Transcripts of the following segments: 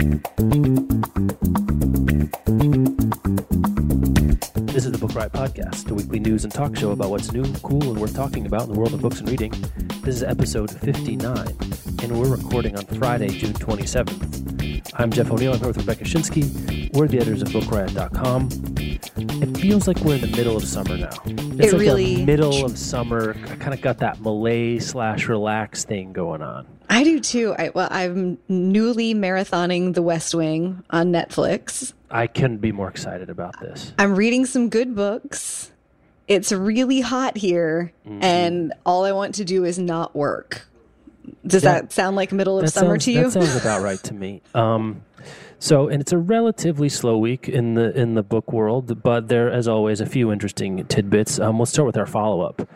This is the Book Riot Podcast, a weekly news and talk show about what's new, cool, and worth talking about in the world of books and reading. This is episode 59, and we're recording on Friday, June 27th. I'm Jeff O'Neill. I'm here with Rebecca Schinsky. We're the editors of BookRiot.com. It feels like we're in the middle of summer now. It's It like really- middle of summer. I kind of got that malaise slash relax thing going on. I do too. I, well, I'm newly marathoning The West Wing on Netflix. I couldn't be more excited about this. I'm reading some good books. It's really hot here, Mm-hmm. and all I want to do is not work. Does Yeah. that sound like middle of That summer sounds, to you? That sounds about right to me. Um, so, and it's a relatively slow week in the in the book world, but there, as always, a few interesting tidbits. Um, let's start with our follow up.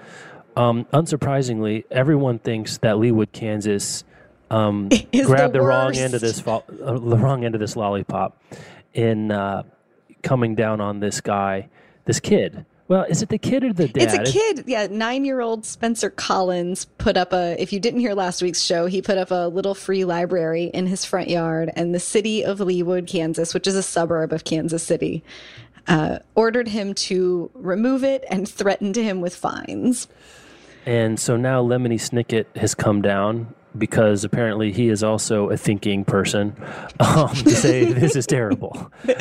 Um, unsurprisingly, everyone thinks that Leawood, Kansas, um, grabbed the the, wrong end of this fo- uh, the wrong end of this lollipop in uh, coming down on this guy, this kid. Well, is it the kid or the dad? It's a kid. Yeah, nine year old Spencer Collins put up a, if you didn't hear last week's show, he put up a little free library in his front yard. And the city of Leawood, Kansas, which is a suburb of Kansas City, uh, ordered him to remove it and threatened him with fines. And so now Lemony Snicket has come down because apparently he is also a thinking person um, to say this is terrible.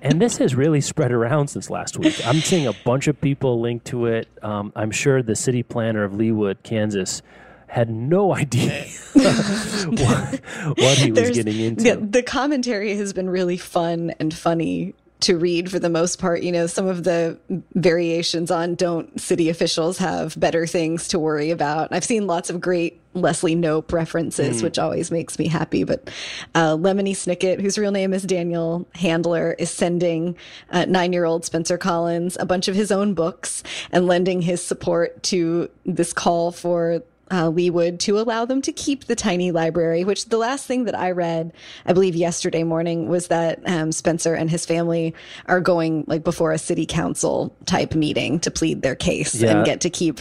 And this has really spread around since last week. I'm seeing a bunch of people linked to it. Um, I'm sure the city planner of Leawood, Kansas, had no idea what, what he was There's- getting into. The, the commentary has been really fun and funny to read for the most part. You know, some of the variations on don't city officials have better things to worry about. I've seen lots of great Leslie Knope references, which always makes me happy. But uh, Lemony Snicket, whose real name is Daniel Handler, is sending uh, nine year old Spencer Collins a bunch of his own books and lending his support to this call for uh, would to allow them to keep the tiny library, which the last thing that I read, I believe yesterday morning, was that um, Spencer and his family are going like before a city council type meeting to plead their case Yeah. and get to keep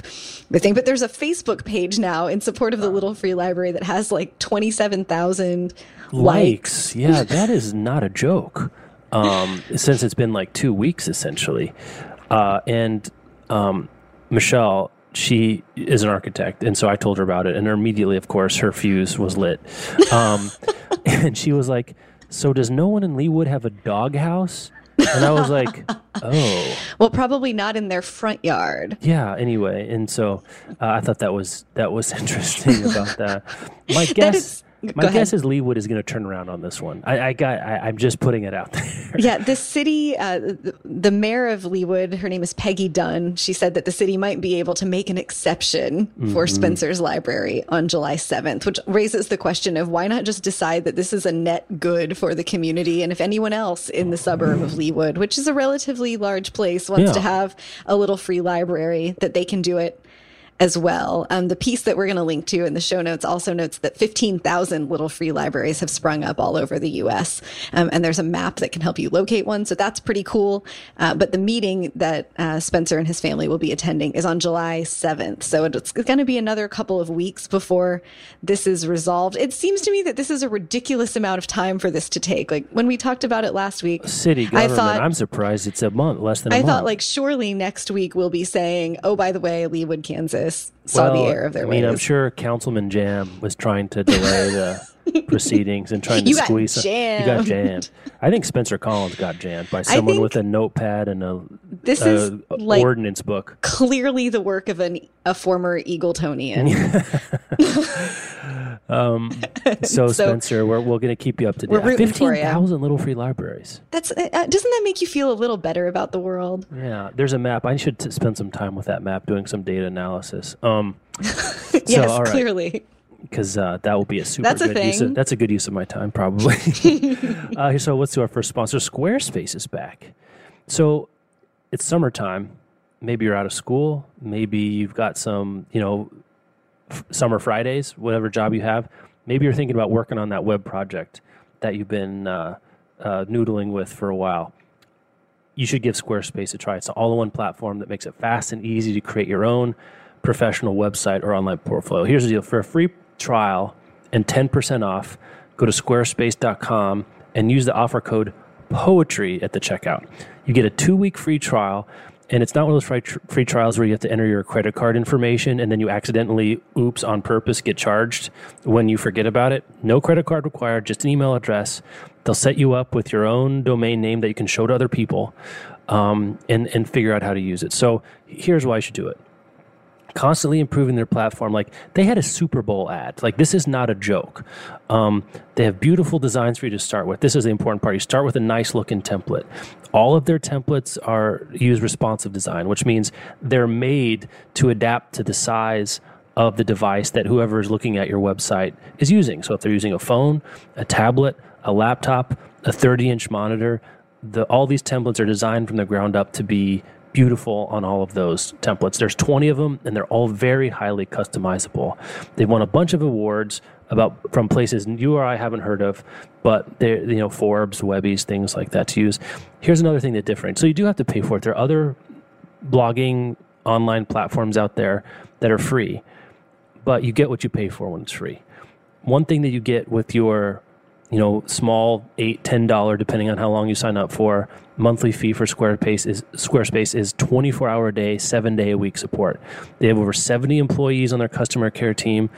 the thing. But there's a Facebook page now in support of the Little Free Library that has like 27,000 likes. likes. Yeah, that is not a joke. Um, since it's been like two weeks essentially, uh, and um, Michelle, she is an architect, and so I told her about it, and immediately, of course, her fuse was lit, um, and she was like, "So does no one in Leawood have a doghouse?" And I was like, "Oh." Well, probably not in their front yard. Yeah. Anyway, and so uh, I thought that was that was interesting about that. My guess, is- my go guess ahead. is Leawood is going to turn around on this one. I, I got. I, I'm just putting it out there. yeah, the city, uh, the, the mayor of Leawood, her name is Peggy Dunn. She said that the city might be able to make an exception for Spencer's library on July 7th, which raises the question of why not just decide that this is a net good for the community? And if anyone else in the suburb of Leawood, which is a relatively large place, wants Yeah. to have a little free library, that they can do it as well. Um, the piece that we're going to link to in the show notes also notes that 15,000 little free libraries have sprung up all over the US. Um, and there's a map that can help you locate one. So that's pretty cool. Uh, but the meeting that uh, Spencer and his family will be attending is on July 7th. So it's going to be another couple of weeks before this is resolved. It seems to me that this is a ridiculous amount of time for this to take. Like when we talked about it last week, City I thought- I'm surprised it's a month, less than a I month. I thought like surely next week we'll be saying, oh, by the way, Leawood, Kansas saw the Well, error of their I mean, ways. I'm sure Councilman Jamm was trying to delay the proceedings and trying to You got squeeze. some- You got jammed. I think Spencer Collins got jammed by someone with a notepad and a, This a is like ordinance book. clearly the work of an a former Eagletonian. um, So, Spencer, we're, we're going to keep you up to date. rooting for ya. Fifteen thousand little free libraries. That's uh, uh, doesn't that make you feel a little better about the world? Yeah, there's a map. I should t- spend some time with that map doing some data analysis. Um, yes, all right. clearly. Because uh, that will be a super That's a good use of, that's a good use of my time probably. Uh, so let's do our first sponsor. Squarespace is back. So it's summertime. Maybe you're out of school. Maybe you've got some you know f- summer fridays whatever job you have. Maybe you're thinking about working on that web project that you've been uh, uh, noodling with for a while. You should give Squarespace a try. It's an all in one platform that makes it fast and easy to create your own professional website or online portfolio. Here's the deal. For a free trial and 10% off, go to squarespace.com and use the offer code poetry at the checkout. You get a two week free trial. And it's not one of those free, trials where you have to enter your credit card information and then you accidentally, oops, on purpose, get charged when you forget about it. No credit card required, just an email address. They'll set you up with your own domain name that you can show to other people um, and, and figure out how to use it. So here's why you should do it constantly improving their platform. Like they had a Super Bowl ad. Like this is not a joke. Um, they have beautiful designs for you to start with. This is the important part. You start with a nice looking template. All of their templates are use responsive design, which means they're made to adapt to the size of the device that whoever is looking at your website is using. So if they're using a phone, a tablet, a laptop, a 30 inch monitor, the, all these templates are designed from the ground up to be beautiful on all of those templates. There's 20 of them, and they're all very highly customizable. They've won a bunch of awards about from places you or I haven't heard of, but they're you know Forbes, Webby's, things like that to use. Here's another thing that different. So you do have to pay for it. There are other blogging online platforms out there that are free, but you get what you pay for when it's free. One thing that you get with your you know, small eight, ten dollar, depending on how long you sign up for. Monthly fee for Squarespace is Squarespace is twenty four hour a day, seven day a week support. They have over seventy employees on their customer care team,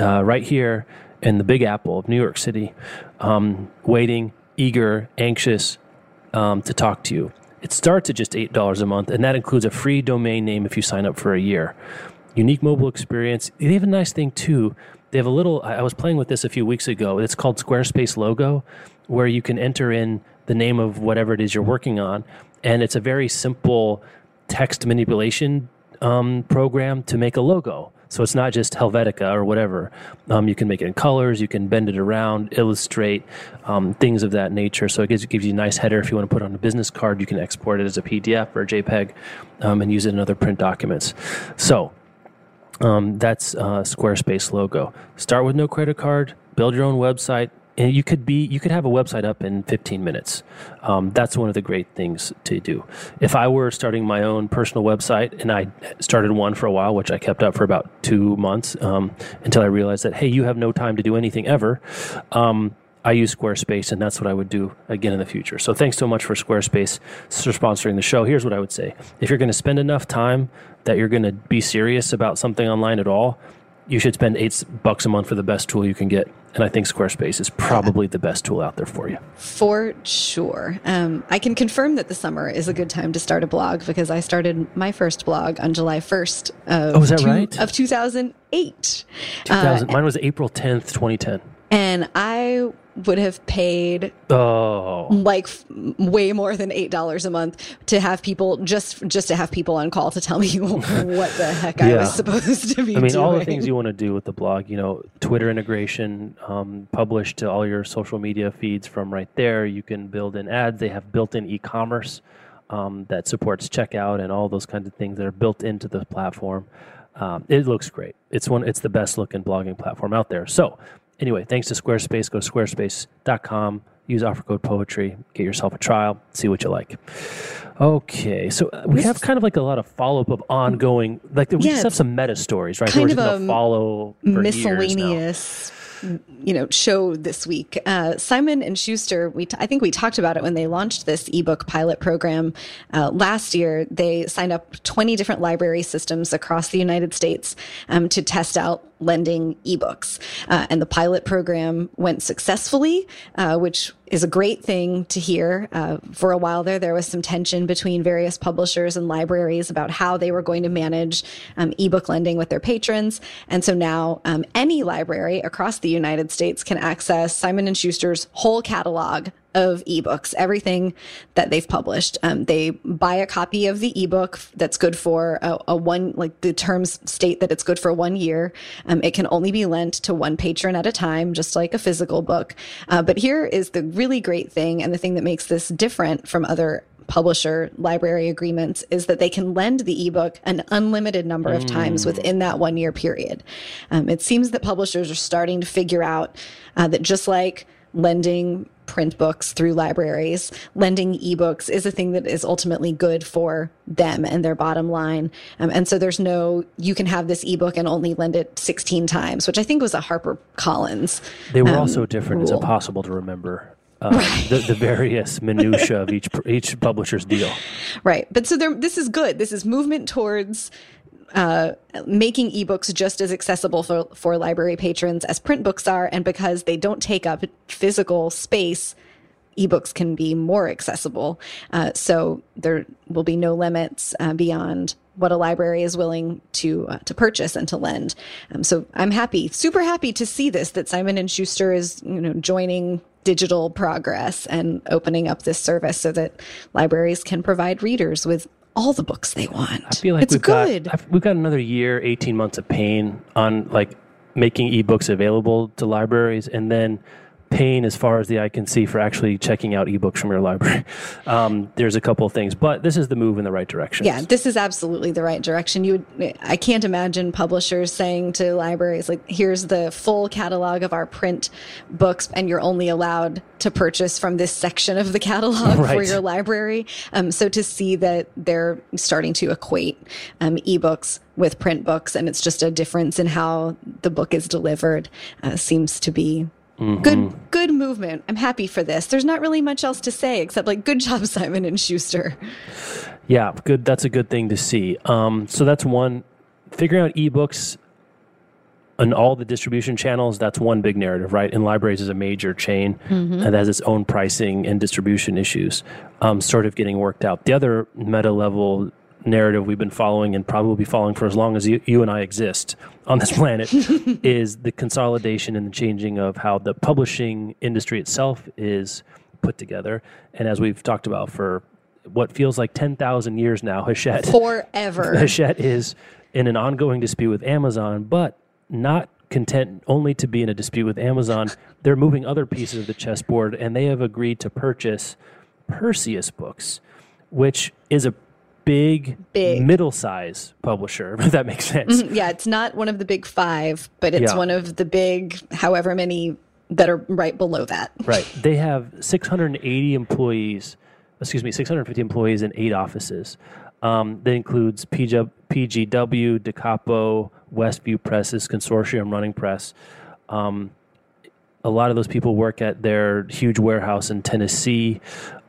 uh, right here in the Big Apple of New York City, um, waiting, eager, anxious um, to talk to you. It starts at just eight dollars a month, and that includes a free domain name if you sign up for a year. Unique mobile experience. They have a nice thing too they have a little i was playing with this a few weeks ago. It's called squarespace logo where you can enter in the name of whatever it is you're working on. And it's a very simple text manipulation um, program to make a logo. So it's not just helvetica or whatever. Um, you can make it in colors you can bend it around illustrate um, things of that nature. So it gives, gives, you a nice header. If you want to put on a business card you can export it as a pdf or a jpeg um, and use it in other print documents. So um, that's uh, Squarespace logo. Start with no credit card, build your own website, and you could be you could have a website up in 15 minutes. Um, that's one of the great things to do. If I were starting my own personal website, and I started one for a while, which I kept up for about two months um, until I realized that hey, you have no time to do anything ever. Um, I use Squarespace, and that's what I would do again in the future. So, thanks so much for Squarespace for sponsoring the show. Here's what I would say if you're going to spend enough time that you're going to be serious about something online at all, you should spend eight bucks a month for the best tool you can get. And I think Squarespace is probably the best tool out there for you. For sure. Um, I can confirm that the summer is a good time to start a blog because I started my first blog on July 1st of, oh, is that two, right? of 2008. 2000, uh, mine was April 10th, 2010. And I would have paid oh like f- way more than eight dollars a month to have people just just to have people on call to tell me what the heck yeah. I was supposed to be. I mean, doing. all the things you want to do with the blog, you know, Twitter integration, um, publish to all your social media feeds from right there. You can build in ads. They have built-in e-commerce um, that supports checkout and all those kinds of things that are built into the platform. Um, it looks great. It's one. It's the best looking blogging platform out there. So anyway, thanks to Squarespace. Go to squarespace.com, use offer code poetry, get yourself a trial, see what you like. Okay, so uh, we have kind of like a lot of follow up of ongoing, like we yeah, just have some meta stories, right? Kind of a follow miscellaneous you know show this week. Uh, Simon and Schuster, we t- I think we talked about it when they launched this ebook pilot program uh, last year. They signed up 20 different library systems across the United States um, to test out lending ebooks, uh, and the pilot program went successfully, uh, which is a great thing to hear. Uh, for a while there, there was some tension between various publishers and libraries about how they were going to manage um, ebook lending with their patrons. And so now um, any library across the United States can access Simon and Schuster's whole catalog of ebooks, everything that they've published. Um, they buy a copy of the ebook that's good for a, a, one, like the terms state that it's good for one year. Um, it can only be lent to one patron at a time, just like a physical book. Uh, but here is the really great thing, and the thing that makes this different from other publisher library agreements is that they can lend the ebook an unlimited number of times mm. within that one year period. Um, it seems that publishers are starting to figure out uh, that just like lending print books through libraries. Lending ebooks is a thing that is ultimately good for them and their bottom line. Um, and so there's no, you can have this ebook and only lend it 16 times, which I think was a Harper Collins. They were um, also different. Rule. It's impossible to remember uh, the, the various minutia of each each publisher's deal. Right, but so there, this is good. This is movement towards uh, making ebooks just as accessible for, for library patrons as print books are, and because they don't take up physical space, ebooks can be more accessible. Uh, so there will be no limits uh, beyond what a library is willing to uh, to purchase and to lend. Um, so I'm happy, super happy to see this that Simon and Schuster is you know joining digital progress and opening up this service so that libraries can provide readers with all the books they want. I feel like it's we've good. Got, we've got another year, 18 months of pain on like making ebooks available to libraries and then pain as far as the eye can see for actually checking out ebooks from your library. Um, there's a couple of things, but this is the move in the right direction. Yeah, this is absolutely the right direction. You, would, I can't imagine publishers saying to libraries like, "Here's the full catalog of our print books, and you're only allowed to purchase from this section of the catalog right. for your library." Um, so to see that they're starting to equate um, ebooks with print books, and it's just a difference in how the book is delivered, uh, seems to be Mm-hmm. Good, good movement. I'm happy for this. There's not really much else to say except like, good job, Simon and Schuster. Yeah, good. That's a good thing to see. Um, so that's one. Figuring out ebooks and all the distribution channels. That's one big narrative, right? And libraries is a major chain mm-hmm. and has its own pricing and distribution issues, um, sort of getting worked out. The other meta level narrative we've been following and probably will be following for as long as you, you and I exist on this planet is the consolidation and the changing of how the publishing industry itself is put together. And as we've talked about for what feels like 10,000 years now, Hachette. Forever. Hachette is in an ongoing dispute with Amazon, but not content only to be in a dispute with Amazon. They're moving other pieces of the chessboard and they have agreed to purchase Perseus Books, which is a big, big. middle size publisher, if that makes sense. Mm-hmm. Yeah, it's not one of the big five, but it's yeah. one of the big, however many that are right below that. Right. They have 680 employees, excuse me, 650 employees in eight offices. Um, that includes PG, PGW, Da Capo, Westview Presses, Consortium Running Press. Um, a lot of those people work at their huge warehouse in Tennessee.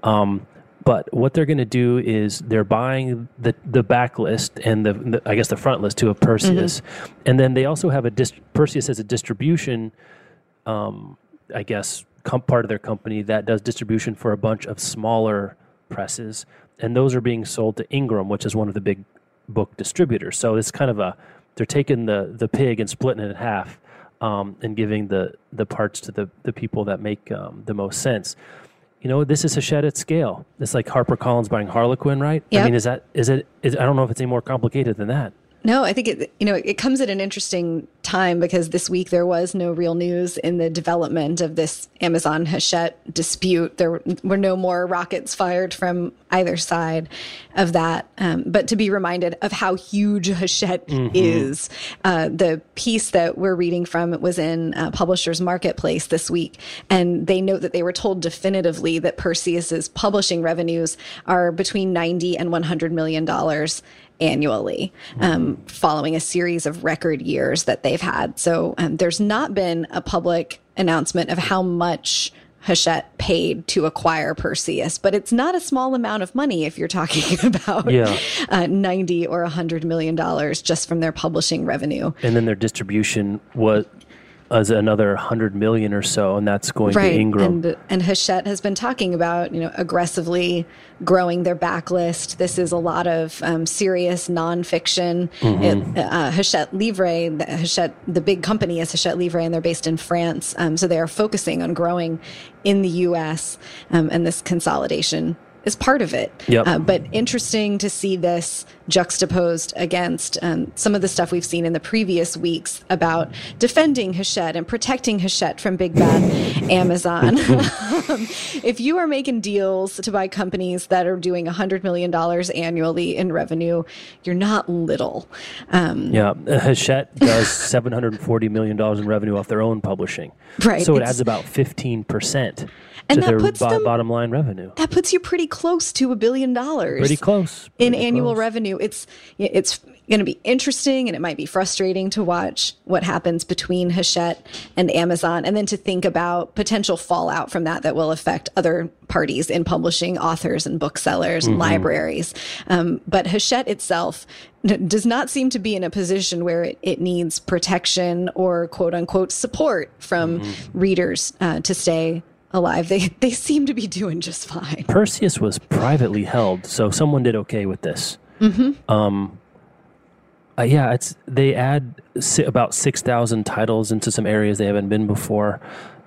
Um, but what they're going to do is they're buying the the backlist and the, the I guess the front list to a Perseus, mm-hmm. and then they also have a dist- Perseus as a distribution, um, I guess com- part of their company that does distribution for a bunch of smaller presses, and those are being sold to Ingram, which is one of the big book distributors. So it's kind of a they're taking the the pig and splitting it in half. Um, and giving the, the parts to the, the people that make um, the most sense you know, this is Hachette at scale. It's like Harper Collins buying Harlequin, right? Yep. I mean, is that is it? Is, I don't know if it's any more complicated than that. No, I think it you know it comes at an interesting time because this week there was no real news in the development of this Amazon Hachette dispute. There were no more rockets fired from either side of that. Um, but to be reminded of how huge Hachette mm-hmm. is, uh, the piece that we're reading from was in uh, Publishers Marketplace this week, and they note that they were told definitively that Perseus's publishing revenues are between ninety and one hundred million dollars annually, um, following a series of record years that they've had. So um, there's not been a public announcement of how much Hachette paid to acquire Perseus, but it's not a small amount of money if you're talking about yeah. uh, 90 or 100 million dollars just from their publishing revenue. And then their distribution was as another 100 million or so and that's going right. to Ingram. And, and Hachette has been talking about, you know, aggressively growing their backlist. This is a lot of um, serious nonfiction. Mm-hmm. It, uh, Hachette Livre, the, Hachette, the big company is Hachette Livre and they're based in France. Um, so they are focusing on growing in the US um, and this consolidation is part of it. Yep. Uh, but interesting to see this juxtaposed against um, some of the stuff we've seen in the previous weeks about defending Hachette and protecting Hachette from big bad Amazon. um, if you are making deals to buy companies that are doing $100 million annually in revenue, you're not little. Um, yeah, Hachette does $740 million in revenue off their own publishing. Right. So it adds about 15%. And to that their puts bo- them- bottom line revenue. That puts you pretty close to a billion dollars. Pretty close. in Pretty annual close. Revenue. It's it's going to be interesting and it might be frustrating to watch what happens between Hachette and Amazon and then to think about potential fallout from that that will affect other parties in publishing authors and booksellers and libraries. Um, but Hachette itself does not seem to be in a position where it, it needs protection or quote unquote support from readers uh, to stay alive. They they seem to be doing just fine. Perseus was privately held, so someone did okay with this. Um, uh, yeah, it's they add si- about six thousand titles into some areas they haven't been before.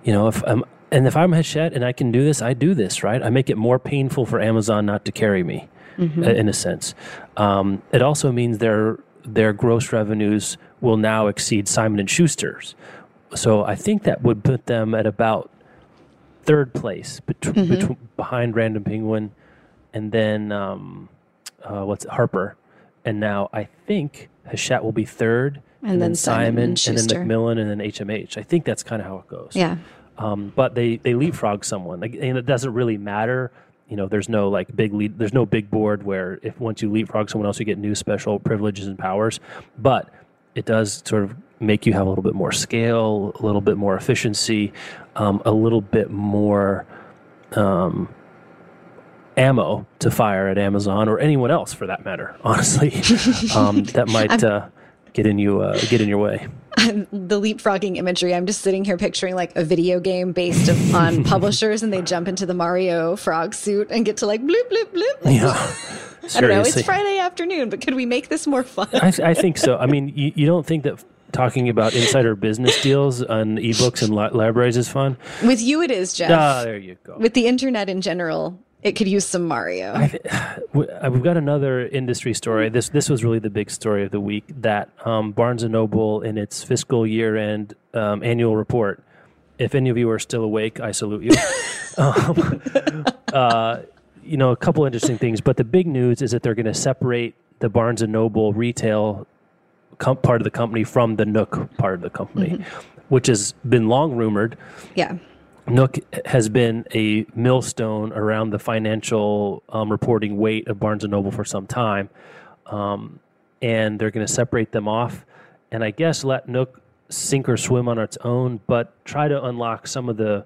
You know, if I'm and if I'm Hachette and I can do this, I do this, right? I make it more painful for Amazon not to carry me, uh, in a sense. Um, it also means their their gross revenues will now exceed Simon and Schuster's. So I think that would put them at about third place bet- betw- behind Random Penguin, and then um, uh, what's it, Harper, and now I think Hachette will be third, And then Simon and and then. Macmillan, and then HMH. I think that's kind of how it goes. Yeah. Um, but they they leapfrog someone, like, and it doesn't really matter. You know, there's no like big lead. There's no big board where if once you leapfrog someone else, you get new special privileges and powers. But it does sort of make you have a little bit more scale, a little bit more efficiency, um, a little bit more um, ammo to fire at Amazon or anyone else for that matter. Honestly, um, that might uh, get in you uh, get in your way. the leapfrogging imagery. I'm just sitting here picturing like a video game based on publishers, and they jump into the Mario frog suit and get to like bloop bloop bloop. Yeah, I don't know. It's. Friday afternoon, but could we make this more fun? I, I think so. I mean, you, you don't think that talking about insider business deals on ebooks and li- libraries is fun? With you, it is Jeff. Ah, there you go. With the internet in general, it could use some Mario. We- uh, We've got another industry story. This this was really the big story of the week. That um, Barnes and Noble, in its fiscal year end um, annual report, if any of you are still awake, I salute you. um, uh, you know, a couple interesting things, but the big news is that they're going to separate the Barnes and Noble retail com- part of the company from the Nook part of the company, which has been long rumored. yeah. Nook has been a millstone around the financial um, reporting weight of Barnes and Noble for some time, um, and they're going to separate them off, and I guess let Nook sink or swim on its own, but try to unlock some of the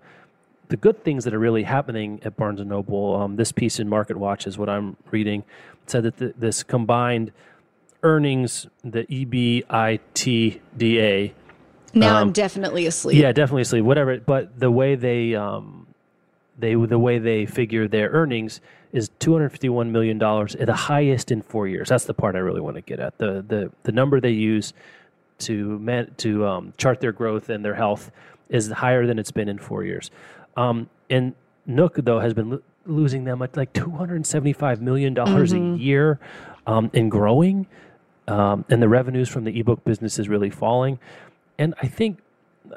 the good things that are really happening at Barnes and Noble. Um, this piece in Market Watch is what I'm reading. It said that the, this combined earnings, the EBITDA, Now Um, I'm definitely asleep. yeah, definitely asleep. Whatever. But the way they um, they the way they figure their earnings is two hundred fifty one million dollars, the highest in four years. That's the part I really want to get at. The the the number they use to man, to um, chart their growth and their health is higher than it's been in four years. Um, and Nook though has been lo- losing them at like two hundred seventy five million dollars a year, um, and growing. Um, and the revenues from the ebook business is really falling. And I think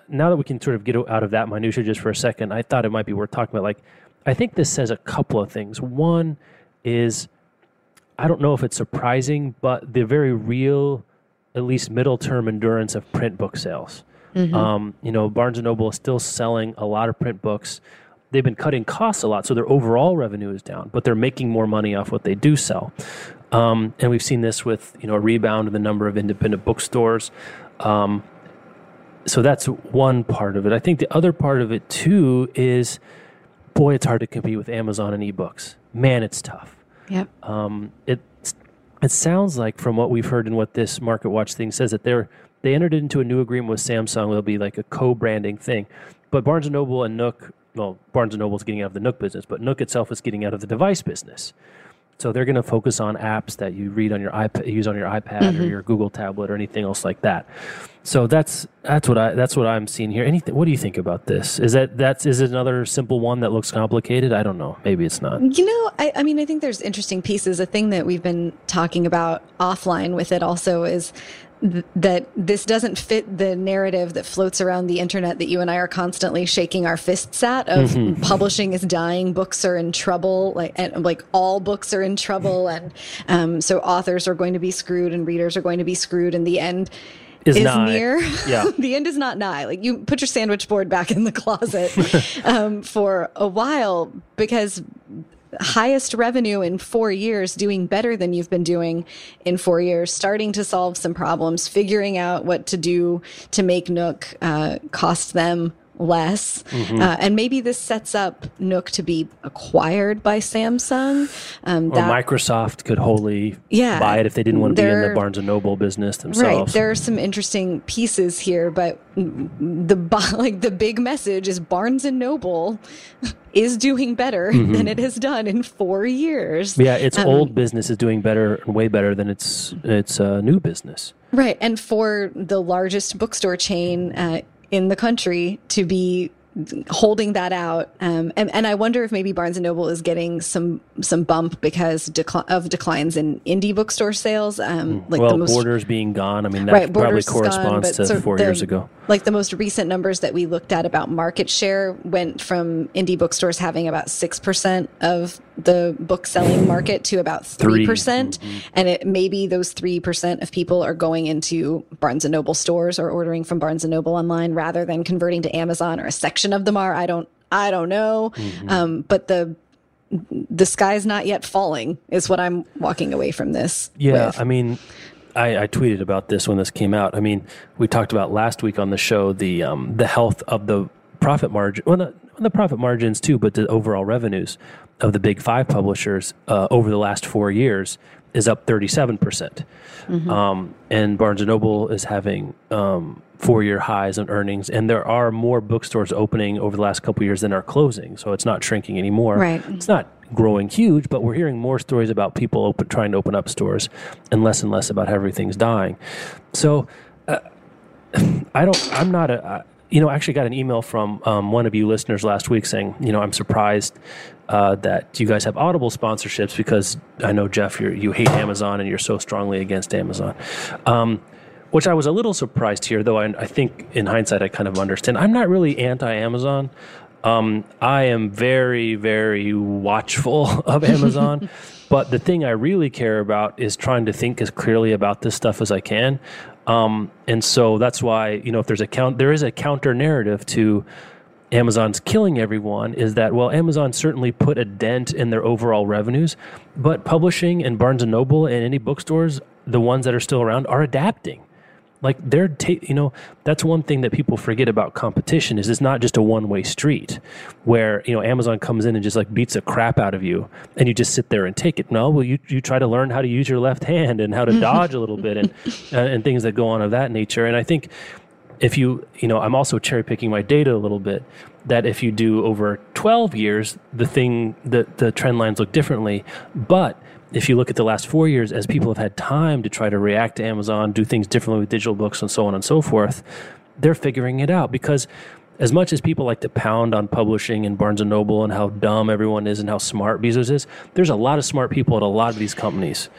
now that we can sort of get out of that minutia just for a second, I thought it might be worth talking about. Like, I think this says a couple of things. One is, I don't know if it's surprising, but the very real, at least middle term endurance of print book sales. Um, you know, Barnes and Noble is still selling a lot of print books. They've been cutting costs a lot, so their overall revenue is down, but they're making more money off what they do sell. Um, and we've seen this with you know a rebound in the number of independent bookstores. Um, so that's one part of it. I think the other part of it too is, boy, it's hard to compete with Amazon and ebooks. Man, it's tough. Yep. Um, it it sounds like from what we've heard and what this Market Watch thing says that they're they entered into a new agreement with Samsung. It'll be like a co-branding thing, but Barnes and Noble and Nook. Well, Barnes and Noble is getting out of the Nook business, but Nook itself is getting out of the device business. So they're going to focus on apps that you read on your iPad, use on your iPad or mm-hmm. your Google tablet or anything else like that. So that's that's what I that's what I'm seeing here. Anything? What do you think about this? Is that that's is it another simple one that looks complicated? I don't know. Maybe it's not. You know, I, I mean, I think there's interesting pieces. A thing that we've been talking about offline with it also is th- that this doesn't fit the narrative that floats around the internet that you and I are constantly shaking our fists at of publishing is dying, books are in trouble, like and like all books are in trouble, and um, so authors are going to be screwed and readers are going to be screwed in the end. is, is near. Yeah. the end is not nigh. Like you put your sandwich board back in the closet um, for a while because highest revenue in four years, doing better than you've been doing in four years, starting to solve some problems, figuring out what to do to make Nook uh, cost them less. Mm-hmm. Uh, and maybe this sets up Nook to be acquired by Samsung. Um, Or Microsoft could wholly Yeah. buy it if they didn't want to be in the Barnes and Noble business themselves. Right. There are some interesting pieces here, but the like the big message is Barnes and Noble is doing better than it has done in four years. Mm-hmm. yeah, its Um, old business is doing better and way better than its its uh, new business. Right. And for the largest bookstore chain uh, in the country to be holding that out um, and, and i wonder if maybe barnes and noble is getting some some bump because decli- of declines in indie bookstore sales um, like well, the most Borders being gone, I mean, that right, probably is gone, corresponds to four the- years ago. Like the most recent numbers that we looked at about market share went from indie bookstores having about 6% of the book selling market to about 3. Three. percent Mm-hmm. And it maybe those 3% of people are going into Barnes and Noble stores or ordering from Barnes and Noble online rather than converting to Amazon or a section of them are. I don't I don't know. Mm-hmm. Um, but the the sky's not yet falling is what I'm walking away from this. Yeah, with. I mean, I, I tweeted about this when this came out. I mean, we talked about last week on the show the um, the health of the profit margin, well, not the profit margins too, but the overall revenues of the big five publishers uh, over the last four years is up thirty seven percent, um, and Barnes and Noble is having um, four year highs in earnings, and there are more bookstores opening over the last couple of years than are closing, so it's not shrinking anymore. Right. It's not growing huge, but we're hearing more stories about people open, trying to open up stores, and less and less about how everything's dying. So, uh, I don't. I'm not a. I, you know, I actually got an email from um, one of you listeners last week saying, you know, I'm surprised uh, that you guys have Audible sponsorships because I know Jeff, you you hate Amazon and you're so strongly against Amazon. Um, which I was a little surprised here, though I, I think in hindsight I kind of understand. I'm not really anti-Amazon. Um, I am very, very watchful of Amazon. but the thing I really care about is trying to think as clearly about this stuff as I can. Um, and so that's why, you know, if there's a count, there is a counter narrative to Amazon's killing everyone is that, well, Amazon certainly put a dent in their overall revenues, but publishing and Barnes and Noble and any bookstores, the ones that are still around, are adapting. Like they're ta- you know that's one thing that people forget about competition is it's not just a one-way street where you know amazon comes in and just like beats the crap out of you and you just sit there and take it. No well you, you try to learn how to use your left hand and how to dodge a little bit and uh, and things that go on of that nature. And i think if you you know i'm also cherry picking my data a little bit that if you do over 12 years the thing the the trend lines look differently but if you look at the last four years as people have had time to try to react to amazon do things differently with digital books and so on and so forth they're figuring it out because as much as people like to pound on publishing and Barnes and Noble and how dumb everyone is and how smart Bezos is, there's a lot of smart people at a lot of these companies.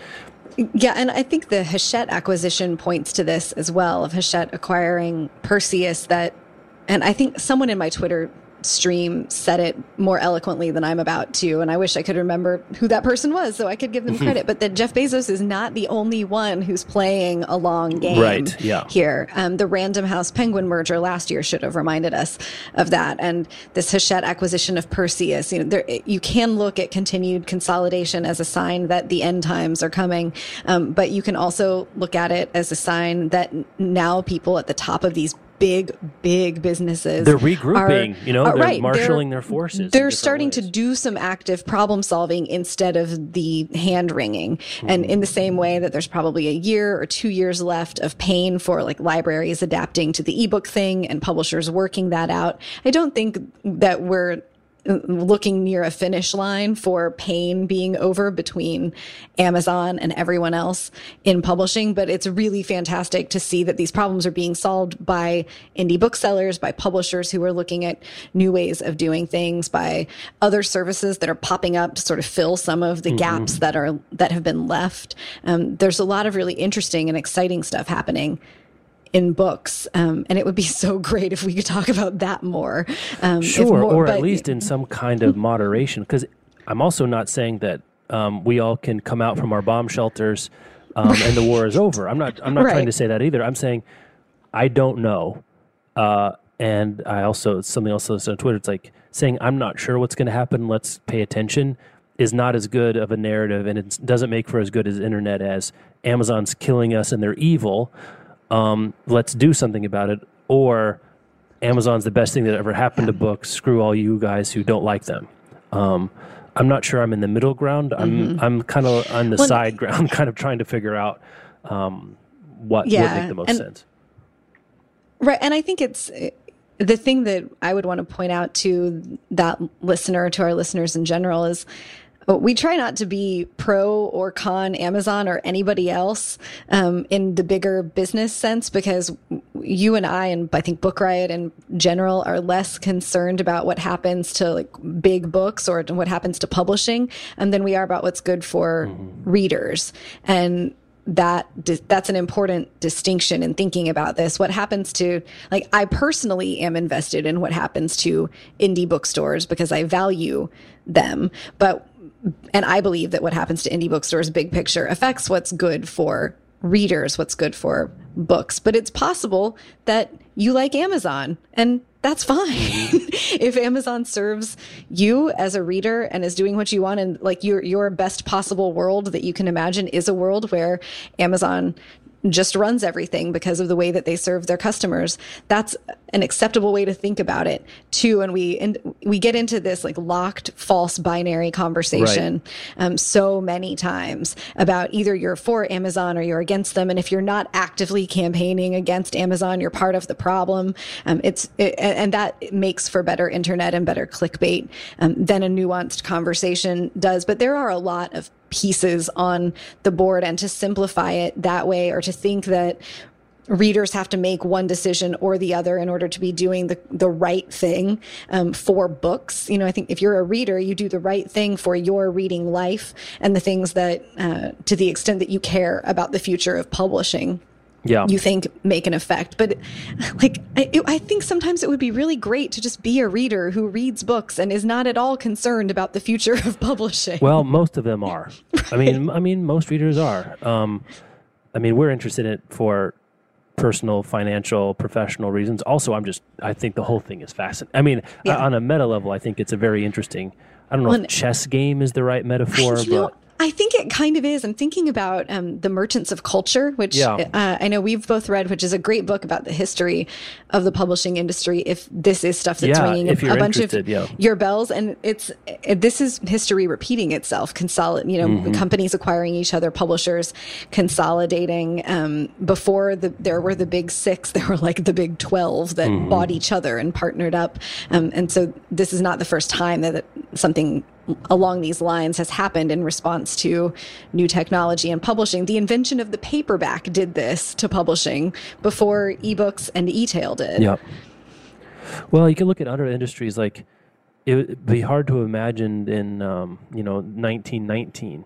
Yeah, and I think the Hachette acquisition points to this as well of Hachette acquiring Perseus that and I think someone in my Twitter stream said it more eloquently than I'm about to and I wish I could remember who that person was so I could give them credit but that Jeff Bezos is not the only one who's playing a long game Right, yeah. here um, the Random House Penguin merger last year should have reminded us of that and this Hachette acquisition of Perseus you know there you can look at continued consolidation as a sign that the end times are coming um, but you can also look at it as a sign that now people at the top of these big big businesses They're regrouping, you know, are- they're marshaling their forces they're starting to do some active problem solving instead of the hand wringing. And in the same way that there's probably a year or two years left of pain for like libraries adapting to the ebook thing and publishers working that out, I don't think that we're uh, looking near a finish line for pain being over between Amazon and everyone else in publishing, but it's really fantastic to see that these problems are being solved by indie booksellers, by publishers who are looking at new ways of doing things, by other services that are popping up to sort of fill some of the gaps that are that have been left. Um, there's a lot of really interesting and exciting stuff happening in books, um, and it would be so great if we could talk about that more. Um, Sure, more- or but- at least in some kind of moderation. Because I'm also not saying that um, we all can come out from our bomb shelters um, and the war is over. I'm not. I'm not trying to say that either. I'm saying I don't know. Uh, and I also something else on Twitter. It's like saying I'm not sure what's going to happen. Let's pay attention. Is not as good of a narrative, and it doesn't make for as good as internet as Amazon's killing us and they're evil. Um, let's do something about it, or Amazon's the best thing that ever happened to books. Screw all you guys who don't like them. Um, I'm not sure I'm in the middle ground. I'm mm-hmm. I'm kind of on the well, side ground, kind of trying to figure out um, what yeah, would make the most and, sense. Right, and I think it's the thing that I would want to point out to that listener, to our listeners in general, is we try not to be pro or con Amazon or anybody else um, in the bigger business sense because you and I, and I think Book Riot in general, are less concerned about what happens to like big books or what happens to publishing, and than we are about what's good for mm-hmm. readers. And that that's an important distinction in thinking about this what happens to like i personally am invested in what happens to indie bookstores because i value them but and i believe that what happens to indie bookstores big picture affects what's good for readers what's good for books but it's possible that you like amazon and that's fine. if Amazon serves you as a reader and is doing what you want and like your your best possible world that you can imagine is a world where Amazon just runs everything because of the way that they serve their customers. That's an acceptable way to think about it too. And we and we get into this like locked false binary conversation right. um, so many times about either you're for Amazon or you're against them. And if you're not actively campaigning against Amazon, you're part of the problem. Um, it's it, and that makes for better internet and better clickbait um, than a nuanced conversation does. But there are a lot of pieces on the board and to simplify it that way or to think that readers have to make one decision or the other in order to be doing the, the right thing um, for books. You know, I think if you're a reader, you do the right thing for your reading life and the things that, uh, to the extent that you care about the future of publishing yeah. you think make an effect. But like, I, I, think sometimes it would be really great to just be a reader who reads books and is not at all concerned about the future of publishing. Well, most of them are. right. I mean, I mean, most readers are. Um, I mean, we're interested in it for personal, financial, professional reasons. Also, I'm just, I think the whole thing is fascinating. I mean, yeah. on a meta level, I think it's a very interesting. I don't know well, if chess game is the right metaphor, but know, I think it kind of is. I'm thinking about um, the Merchants of Culture, which yeah. uh, I know we've both read, which is a great book about the history of the publishing industry. If this is stuff that's yeah, ringing a, a bunch of yeah. your bells, and it's it, this is history repeating itself. Consolidate, you know, mm-hmm. companies acquiring each other, publishers consolidating. Um, before the, there were the big six, there were like the big twelve that mm-hmm. bought each other and partnered up. Um, and so this is not the first time that something along these lines has happened in response to new technology and publishing. The invention of the paperback did this to publishing before ebooks and e-tail did. Yep. Well, you can look at other industries like it would be hard to imagine in um, you know 1919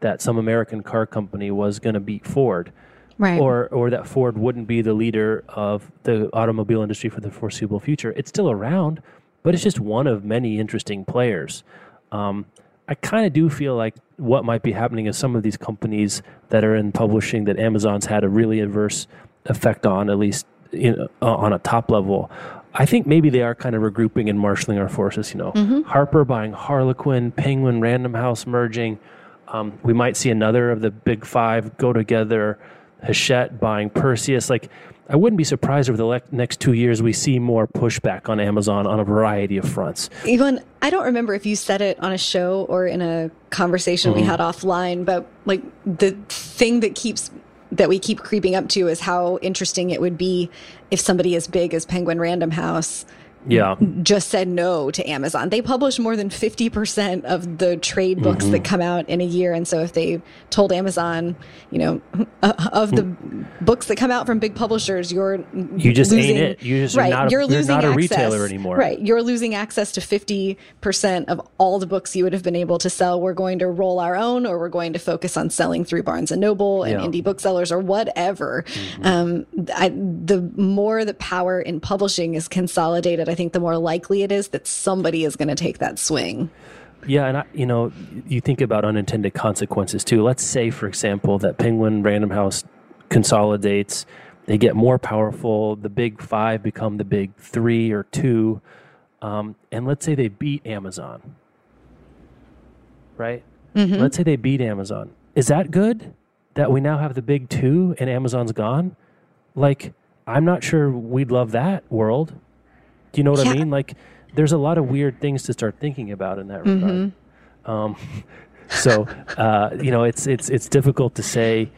that some American car company was going to beat Ford. Right. Or, or that Ford wouldn't be the leader of the automobile industry for the foreseeable future. It's still around, but it's just one of many interesting players. Um, I kind of do feel like what might be happening is some of these companies that are in publishing that Amazon's had a really adverse effect on, at least in, uh, on a top level. I think maybe they are kind of regrouping and marshaling our forces. You know, mm-hmm. Harper buying Harlequin, Penguin, Random House merging. Um, we might see another of the big five go together. Hachette buying Perseus. Like I wouldn't be surprised over the le- next two years we see more pushback on Amazon on a variety of fronts. Even I don't remember if you said it on a show or in a conversation mm-hmm. we had offline, but like the thing that keeps that we keep creeping up to is how interesting it would be if somebody as big as Penguin Random House yeah. just said no to Amazon. They publish more than 50% of the trade books mm-hmm. that come out in a year. And so if they told Amazon, you know, uh, of the books that come out from big publishers, you're you just losing, ain't it. You just right, not a, you're losing you're not a access, retailer anymore. Right. You're losing access to 50% of all the books you would have been able to sell. We're going to roll our own or we're going to focus on selling through Barnes and Noble and yeah. indie booksellers or whatever. Mm-hmm. Um, I, the more the power in publishing is consolidated, I think the more likely it is that somebody is going to take that swing. Yeah, and I, you know, you think about unintended consequences too. Let's say, for example, that Penguin Random House consolidates. they get more powerful. The big five become the big three or two. Um, and let's say they beat Amazon, right? Mm-hmm. Let's say they beat Amazon. Is that good that we now have the big two and Amazon's gone? Like, I'm not sure we'd love that world. Do you know what yeah. I mean? Like, there's a lot of weird things to start thinking about in that mm-hmm. regard. Um, so, uh, you know, it's it's it's difficult to say,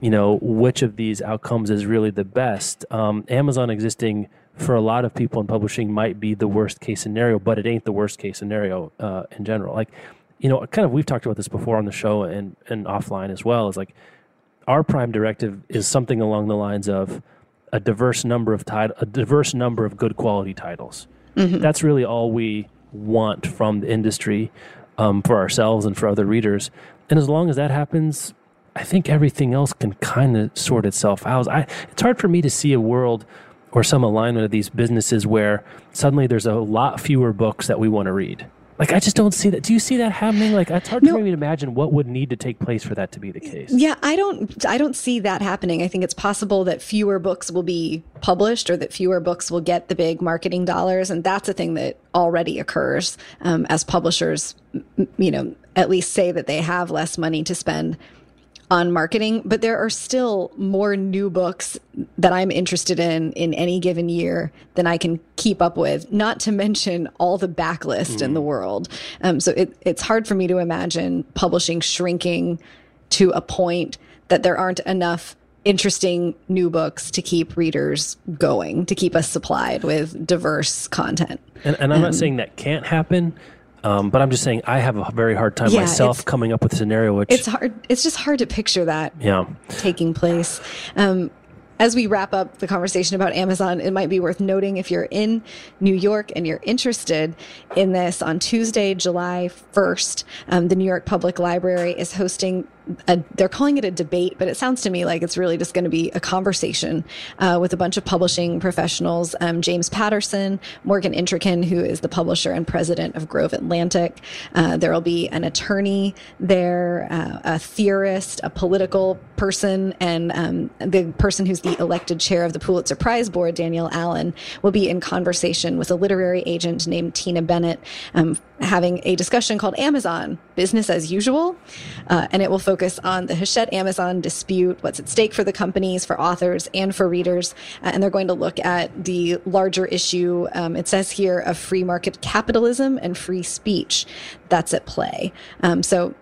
you know, which of these outcomes is really the best. Um, Amazon existing for a lot of people in publishing might be the worst case scenario, but it ain't the worst case scenario uh, in general. Like, you know, kind of we've talked about this before on the show and and offline as well. Is like our prime directive is something along the lines of a diverse number of title, a diverse number of good quality titles. Mm-hmm. That's really all we want from the industry um, for ourselves and for other readers. And as long as that happens, I think everything else can kind of sort itself out. I, it's hard for me to see a world or some alignment of these businesses where suddenly there's a lot fewer books that we want to read. Like I just don't see that. Do you see that happening? Like it's hard no. for me to imagine what would need to take place for that to be the case. Yeah, I don't. I don't see that happening. I think it's possible that fewer books will be published, or that fewer books will get the big marketing dollars, and that's a thing that already occurs um, as publishers. You know, at least say that they have less money to spend on marketing, but there are still more new books that I'm interested in in any given year than I can keep up with, not to mention all the backlist mm. in the mm. world. Um, so it, it's hard for me to imagine publishing shrinking to a point that there aren't enough interesting new books to keep readers going, to keep us supplied with diverse content. And, and I'm um, not saying that can't happen. Um, but I'm just saying I have a very hard time yeah, myself coming up with a scenario which it's hard. It's just hard to picture that yeah. taking place. Um, as we wrap up the conversation about Amazon, it might be worth noting if you're in New York and you're interested in this on Tuesday, July 1st, um, the New York Public Library is hosting a, they're calling it a debate, but it sounds to me like it's really just going to be a conversation uh, with a bunch of publishing professionals. Um, James Patterson, Morgan Entrekin, who is the publisher and president of Grove Atlantic. Uh, there will be an attorney there, uh, a theorist, a political person, and um, the person who's the elected chair of the Pulitzer Prize Board, Danielle Allen, will be in conversation with a literary agent named Tina Bennett, um, having a discussion called Amazon Business as Usual, uh, and it will focus on the Hachette Amazon dispute, what's at stake for the companies, for authors, and for readers. Uh, and they're going to look at the larger issue, um, it says here, of free market capitalism and free speech that's at play. Um, so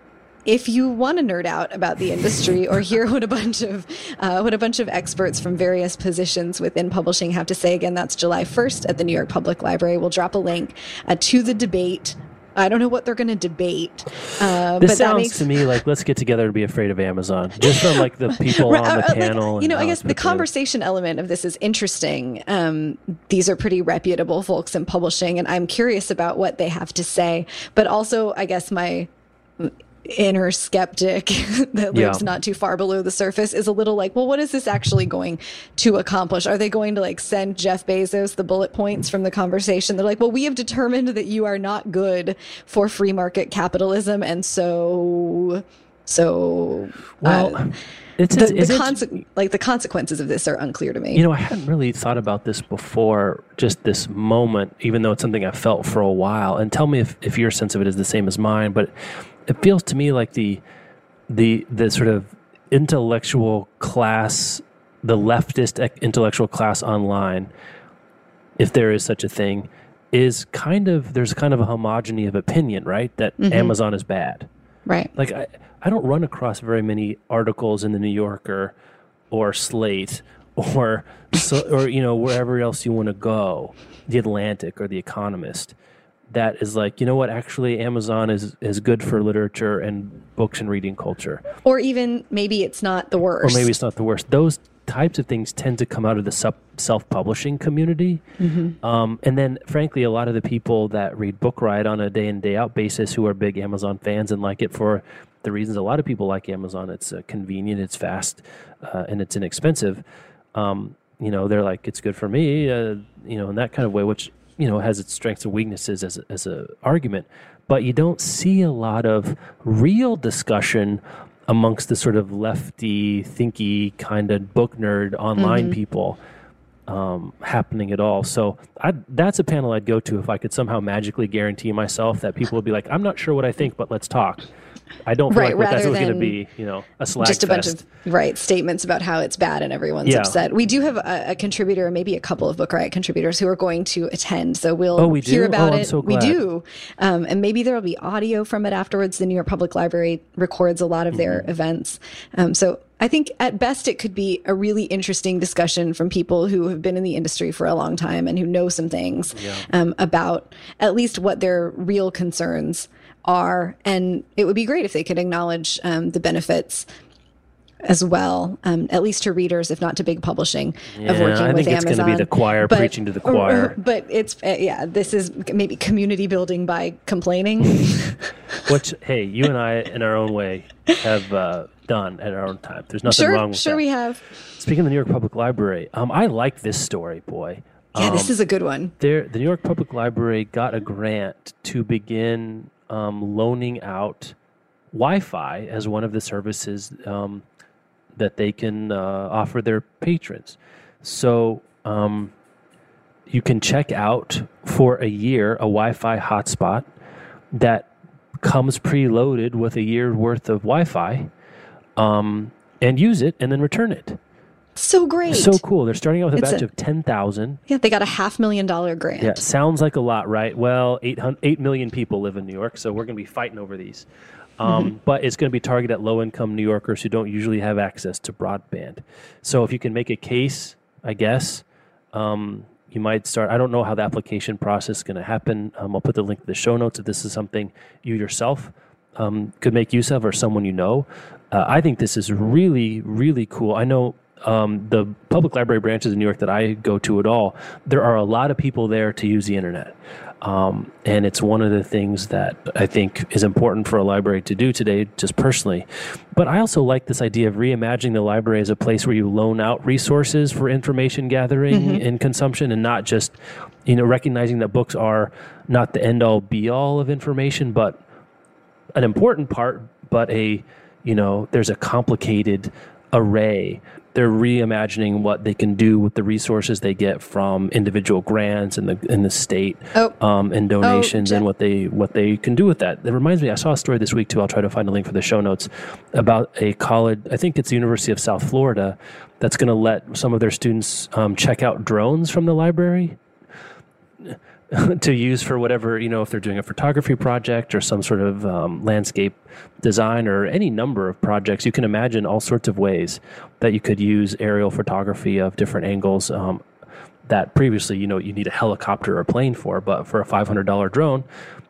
if you want to nerd out about the industry or hear what a bunch of uh, what a bunch of experts from various positions within publishing have to say, again, that's July 1st at the New York Public Library. We'll drop a link uh, to the debate I don't know what they're going to debate. Uh, this sounds makes... to me like let's get together and be afraid of Amazon, just from like the people on the uh, panel. Like, you know, I guess the conversation element of this is interesting. Um, these are pretty reputable folks in publishing, and I'm curious about what they have to say. But also, I guess my inner skeptic that lives yeah. not too far below the surface is a little like, well, what is this actually going to accomplish? Are they going to like send Jeff Bezos the bullet points from the conversation? They're like, well, we have determined that you are not good for free market capitalism. And so, so, well, uh, it's, the, the conse- like the consequences of this are unclear to me. You know, I hadn't really thought about this before, just this moment, even though it's something I felt for a while. And tell me if, if your sense of it is the same as mine. But it feels to me like the the the sort of intellectual class, the leftist intellectual class online, if there is such a thing, is kind of there's kind of a homogeny of opinion, right? That mm-hmm. Amazon is bad. Right. Like I, I don't run across very many articles in the New Yorker or Slate or so, or you know wherever else you want to go, the Atlantic or the Economist that is like, you know what, actually Amazon is is good for literature and books and reading culture. Or even maybe it's not the worst. Or maybe it's not the worst. Those types of things tend to come out of the self publishing community. Mm-hmm. Um, and then, frankly, a lot of the people that read Book Riot on a day in, day out basis who are big Amazon fans and like it for the reasons a lot of people like Amazon it's uh, convenient, it's fast, uh, and it's inexpensive. Um, you know, they're like, it's good for me, uh, you know, in that kind of way, which you know has its strengths and weaknesses as a, as a argument, but you don't see a lot of real discussion amongst the sort of lefty, thinky kind of book nerd online Mm-hmm. people um, happening at all. So I, that's a panel I'd go to if I could somehow magically guarantee myself that people would be like, I'm not sure what I think, but let's talk. I don't feel Right, like that's going to be, you know, a slag just a bunch of right statements about how it's bad and everyone's Yeah. upset. We do have a, a contributor, maybe a couple of Book Riot contributors who are going to attend, so we'll Oh, we hear about Oh, it. so we do, um, and maybe there will be audio from it afterwards. The New York Public Library records a lot of their Mm-hmm. events, um, so. I think at best it could be a really interesting discussion from people who have been in the industry for a long time and who know some things um, about at least what their real concerns are. And it would be great if they could acknowledge um, the benefits as well, um, at least to readers, if not to big publishing, of Yeah, working I with think it's Amazon. gonna be the choir preaching to the choir. But it's uh, yeah, this is maybe community building by complaining. Which, hey, you and I, in our own way, have uh, done at our own time. There's nothing wrong sure, with sure that. we have. Speaking of the New York Public Library, um, I like this story, boy. Yeah, Um, this is a good one. there, the New York Public Library got a grant to begin um, loaning out Wi-Fi as one of the services um, that they can uh, offer their patrons. So um, you can check out for a year a Wi-Fi hotspot that comes preloaded with a year worth of Wi-Fi, um, and use it and then return it. So great. So cool! They're starting out with a It's batch a- of ten thousand. yeah, they got a half million dollar grant. Yeah, sounds like a lot, right? Well, 800 8 million people live in New York, so we're going to be fighting over these. Um, But it's going to be targeted at low income New Yorkers who don't usually have access to broadband. So if you can make a case, I guess, um, you might start. I don't know how the application process is going to happen. Um, I'll put the link to the show notes if this is something you yourself um, could make use of or someone you know. Uh, I think this is really, really cool. I know um, the public library branches in New York that I go to at all, there are a lot of people there to use the internet. Um, and it's one of the things that I think is important for a library to do today, just personally. But I also like this idea of reimagining the library as a place where you loan out resources for information gathering and consumption, and not just, you know, recognizing that books are not the end all be all of information, but an important part, but a, you know, there's a complicated array. They're reimagining what they can do with the resources they get from individual grants and the in the state Oh. um, and donations Jeff. and what they what they can do with that. It reminds me, I saw a story this week too. I'll try to find a link for the show notes about a college. I think it's the University of South Florida that's going to let some of their students um, check out drones from the library to use for whatever you know if they're doing a photography project or some sort of um, landscape design or any number of projects you can imagine all sorts of ways that you could use aerial photography of different angles um, that previously you know you need a helicopter or plane for but for a $500 drone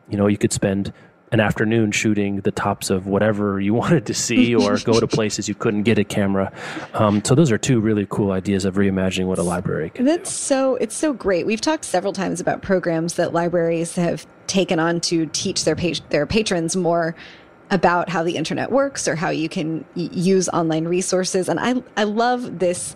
you know you could spend an afternoon shooting the tops of whatever you wanted to see or go to places you couldn't get a camera. Um, so those are two really cool ideas of reimagining what a library can That's so it's so great. We've talked several times about programs that libraries have taken on to teach their pa- their patrons more about how the internet works or how you can y- use online resources. And I I love this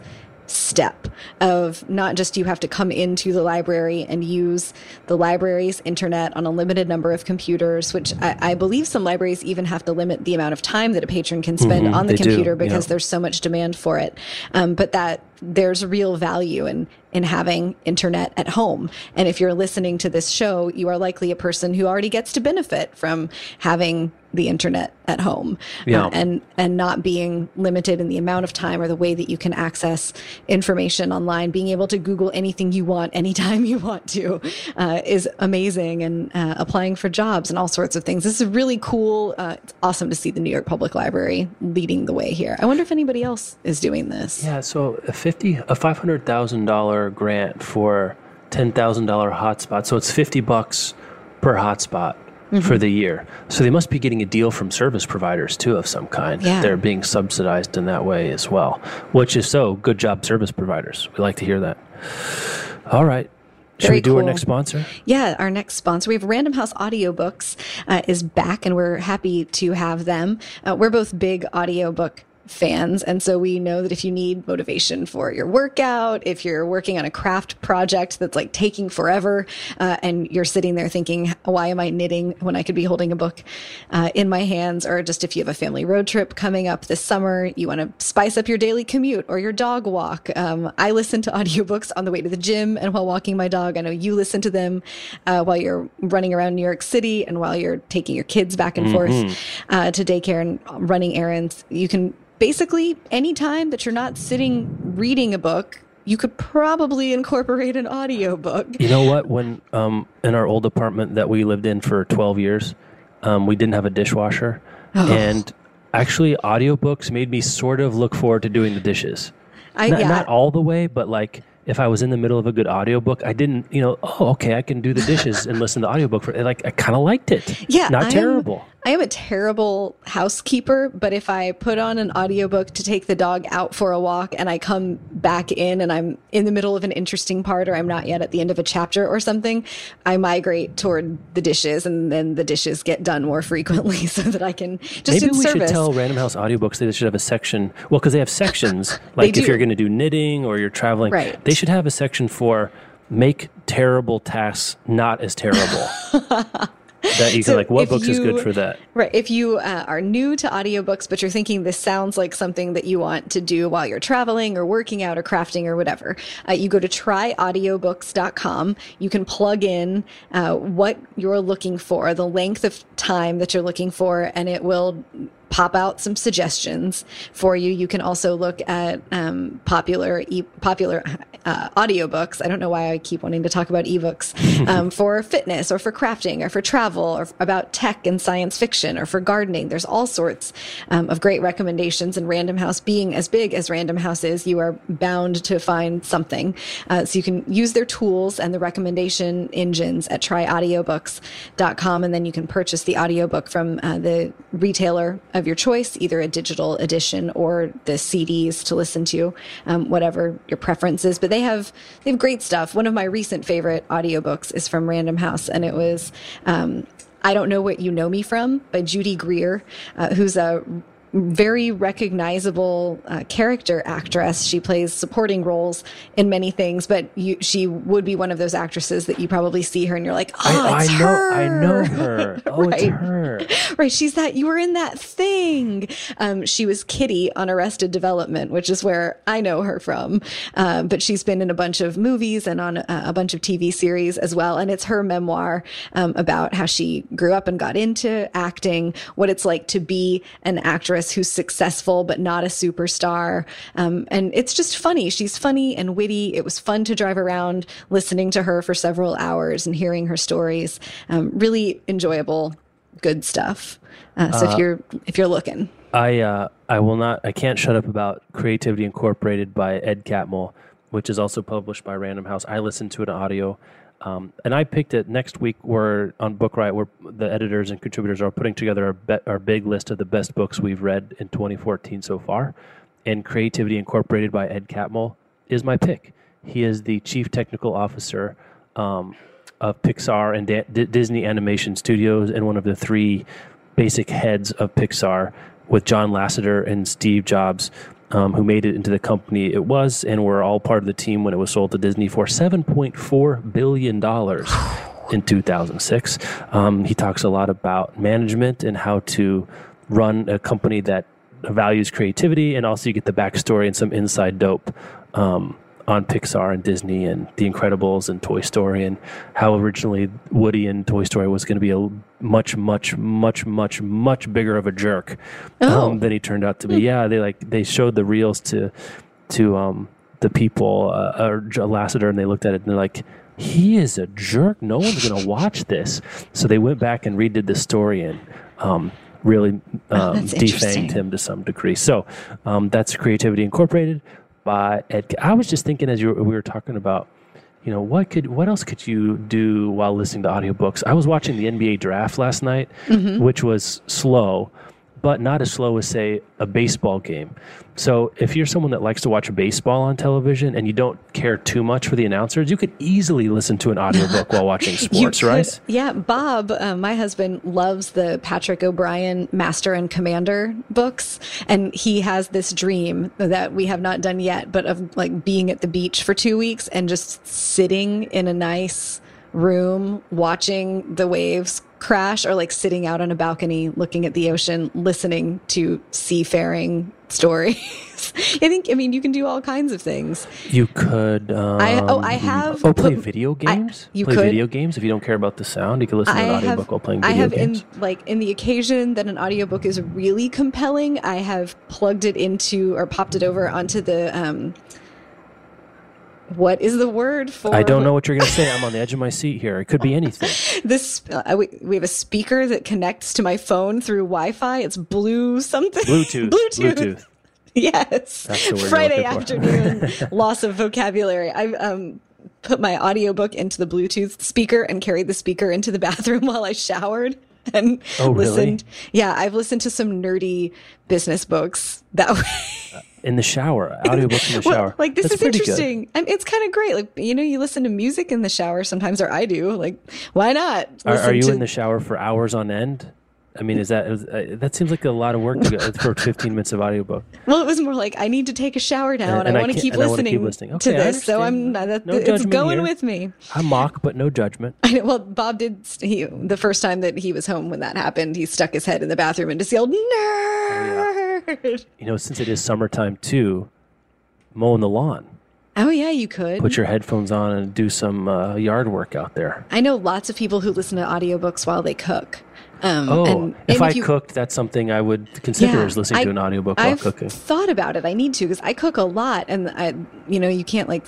step of not just you have to come into the library and use the library's internet on a limited number of computers, which I, I believe some libraries even have to limit the amount of time that a patron can spend on the they do, computer because yeah. there's so much demand for it. Um, but that there's real value in in having internet at home. And if you're listening to this show, you are likely a person who already gets to benefit from having the internet at home Yeah. uh, and and not being limited in the amount of time or the way that you can access information online. Being able to google anything you want anytime you want to uh, is amazing and uh, applying for jobs and all sorts of things. This is really cool. Uh, it's awesome to see the new york public library leading the way here. I wonder if anybody else is doing this. Yeah, so a fifty a five hundred thousand dollar grant for ten thousand dollar hotspot. So it's fifty bucks per hotspot Mm-hmm. for the year. So they must be getting a deal from service providers too of some kind. Yeah. They're being subsidized in that way as well. Which is so good job service providers. We like to hear that. All right. Should Very we do our next sponsor? Yeah, our next sponsor, we have Random House Audiobooks, uh, is back, and we're happy to have them. Uh, we're both big audiobook fans. And so we know that if you need motivation for your workout, if you're working on a craft project that's like taking forever, uh, and you're sitting there thinking, why am I knitting when I could be holding a book uh, in my hands? Or just if you have a family road trip coming up this summer, you want to spice up your daily commute or your dog walk. Um, I listen to audiobooks on the way to the gym and while walking my dog. I know you listen to them uh, while you're running around New York City and while you're taking your kids back and mm-hmm. forth uh, to daycare and running errands. You can basically anytime that you're not sitting reading a book you could probably incorporate an audiobook. You know what? When um, in our old apartment that we lived in for 12 years, um, we didn't have a dishwasher. Oh. And actually, audiobooks made me sort of look forward to doing the dishes. I, not, yeah. not all the way, but like if I was in the middle of a good audiobook, I didn't, you know, oh, okay, I can do the dishes and listen to the audiobook for like I kind of liked it. Yeah, not I terrible. I am a terrible housekeeper, but if I put on an audiobook to take the dog out for a walk and I come back in and I'm in the middle of an interesting part or I'm not yet at the end of a chapter or something, I migrate toward the dishes and then the dishes get done more frequently so that I can just Maybe we service. should tell Random House audiobooks that they should have a section. Well, because they have sections like if you're going to do knitting or you're traveling, right. they should have a section for make terrible tasks not as terrible. that you can so like what books you, is good for that? Right if you uh, are new to audiobooks but you're thinking this sounds like something that you want to do while you're traveling or working out or crafting or whatever uh, you go to tryaudiobooks.com you can plug in uh, what you're looking for the length of time that you're looking for and it will pop out some suggestions for you. You can also look at um, popular e- popular uh, audiobooks. I don't know why I keep wanting to talk about ebooks um, for fitness or for crafting or for travel or about tech and science fiction or for gardening. There's all sorts um, of great recommendations. And Random House, being as big as Random House is, you are bound to find something. Uh, so you can use their tools and the recommendation engines at tryaudiobooks.com, and then you can purchase the audiobook from uh, the retailer of your choice, either a digital edition or the CDs to listen to, um, whatever your preference is. But they have they have great stuff. One of my recent favorite audiobooks is from Random House, and it was um, I Don't Know What You Know Me From by Judy Greer, uh, who's a very recognizable uh, character actress. She plays supporting roles in many things, but you, she would be one of those actresses that you probably see her and you're like, oh, I, it's I her. know, I know her. Oh, right. it's her. Right. She's that. You were in that thing. Um, she was Kitty on Arrested Development, which is where I know her from. Um, but she's been in a bunch of movies and on a, a, bunch of TV series as well. And it's her memoir um, about how she grew up and got into acting, what it's like to be an actress actress who's successful but not a superstar. Um, and it's just funny. She's funny and witty. It was fun to drive around listening to her for several hours and hearing her stories. Um, really enjoyable, good stuff. Uh, so uh, if you're if you're looking, I uh, I will not. I can't shut up about Creativity Incorporated by Ed Catmull, which is also published by Random House. I listened to in audio. Um, and I picked it next week. We're on Bookriot, where the editors and contributors are putting together our, be- our big list of the best books we've read in 2014 so far. And Creativity Incorporated by Ed Catmull is my pick. He is the chief technical officer um, of Pixar and D- Disney Animation Studios and one of the three basic heads of Pixar with John Lasseter and Steve Jobs um, who made it into the company it was, and were all part of the team when it was sold to Disney for $7.4 billion in 2006. Um, he talks a lot about management and how to run a company that values creativity, and also you get the backstory and some inside dope. Um, on Pixar and Disney and The Incredibles and Toy Story and how originally Woody and Toy Story was going to be a much, much, much, much, much bigger of a jerk oh. um, than he turned out to be. Hmm. Yeah, they like they showed the reels to to um, the people uh, or Lasseter and they looked at it and they're like. He is a jerk. No one's going to watch this. So they went back and redid the story and um, really oh, um, defanged him to some degree. So um, that's Creativity Incorporated by Ed. I was just thinking as you were, we were talking about, you know, what could what else could you do while listening to audiobooks? I was watching the NBA draft last night, mm-hmm. which was slow, but not as slow as say a baseball game. So if you're someone that likes to watch baseball on television and you don't care too much for the announcers, you could easily listen to an audiobook while watching sports, could- right? Yeah, Bob, uh, my husband, loves the Patrick O'Brian Master and Commander books, and he has this dream that we have not done yet, but of like being at the beach for two weeks and just sitting in a nice room watching the waves crash or like sitting out on a balcony looking at the ocean listening to seafaring stories i think i mean you can do all kinds of things You could. Um, I- oh, I have Oh, play put- video I- games. you play could. video games if you don't care about the sound. You can listen to an audiobook while playing video games. I have games. in like in the occasion that an audiobook is really compelling, I have plugged it into or popped it over onto the um what is the word for I don't know what you're going to say. I'm on the edge of my seat here. It could be anything. this uh, we, we have a speaker that connects to my phone through Wi-Fi. It's blue something. Bluetooth. Bluetooth. Bluetooth. Yes. That's the word you're Friday afternoon loss of vocabulary. I um put my audiobook into the Bluetooth speaker and carried the speaker into the bathroom while I showered and Oh, really? listened. Yeah, I've listened to some nerdy business books that way. In the shower. Audiobooks in the Well, shower. like this That's is pretty good. interesting. It's kind of great. Like you know, you listen to music in the shower sometimes, or I do. Like, why not? Are, are you to- in the shower for hours on end? I mean, is that uh, that seems like a lot of work to go for 15 minutes of audiobook? Well, it was more like I need to take a shower now, And- and, and I I want to keep I listening, listening. to this. So I'm that, No it's going here. with me. I mock, but no judgment. I know, well, Bob did. He the first time that he was home when that happened, he stuck his head in the bathroom and just yelled "nerd." You know, since it is summertime too, mowing the lawn. Oh yeah, you could. Put your headphones on and do some uh, yard work out there. I know lots of people who listen to audiobooks while they cook. Um, Oh, and, if and I you- could, that's something I would consider Yeah, as listening to I- an audiobook while I've cooking. thought about it. I need to because I cook a lot, and I, you know, you can't like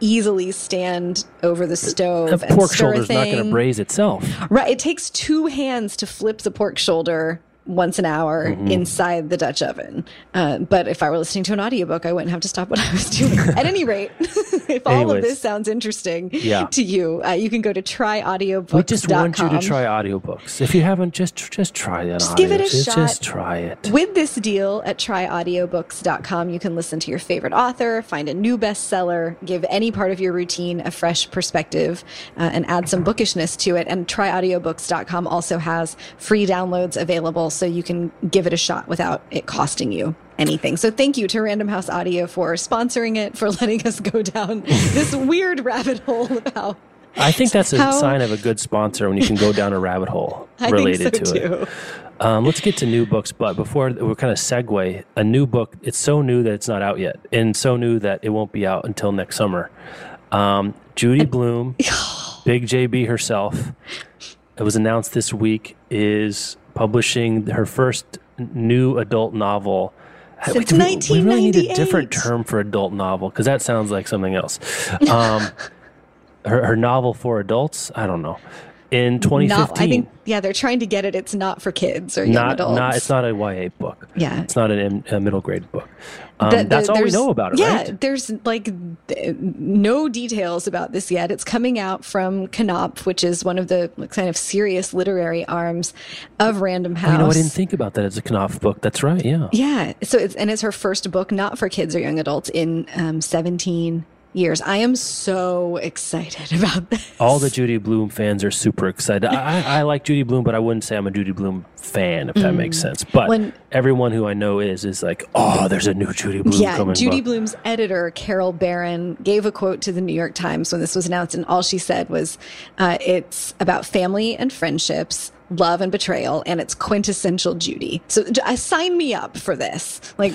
easily stand over the stove. A and pork shoulder's not going to braise itself. Right. It takes two hands to flip the pork shoulder once an hour Mm-hmm. inside the Dutch oven. Uh, but if I were listening to an audiobook, I wouldn't have to stop what I was doing. At any rate, if all of this sounds interesting Yeah. to you, uh, you can go to tryaudiobooks.com. We just want you to try audiobooks. If you haven't, just just try that. Just give it a. Just- shot. Just try it. With this deal at tryaudiobooks.com, you can listen to your favorite author, find a new bestseller, give any part of your routine a fresh perspective, uh, and add some bookishness to it. And tryaudiobooks.com also has free downloads available so you can give it a shot without it costing you anything. So thank you to Random House Audio for sponsoring it, for letting us go down this weird rabbit hole about. I think that's a How- sign of a good sponsor when you can go down a rabbit hole I related think so to it. Um, let's get to new books, but before we kind of segue, a new book. It's so new that it's not out yet, and so new that it won't be out until next summer. Um, Judy Blume, Big JB herself, it was announced this week is publishing her first new adult novel. Since we, we really need a different term for adult novel because that sounds like something else. Um, her, her novel for adults, I don't know. In 2015, Not, I think, yeah, they're trying to get it. It's not for kids or young not adults. not it's not a YA book. Yeah. it's not an, a middle grade book. Um, The- the- that's all we know about it, yeah, right? there's like no details about this yet. It's coming out from Knopf, which is one of the kind of serious literary arms of Random House. You know, I didn't think about that as a Knopf book. That's right. Yeah. yeah, so it's and it's her first book, not for kids or young adults, in um, 17 years. I am so excited about this. All the Judy Blume fans are super excited. I, I, like Judy Blume, but I wouldn't say I'm a Judy Blume fan, if that makes sense. But Mm. When- everyone who I know is is like, oh, there's a new Judy Blume Yeah, coming. Judy book." Blume's editor, Carole Baron, gave a quote to the New York Times when this was announced, and all she said was, uh, "It's about family and friendships, love and betrayal, and it's quintessential Judy." So, uh, sign me up for this. Like,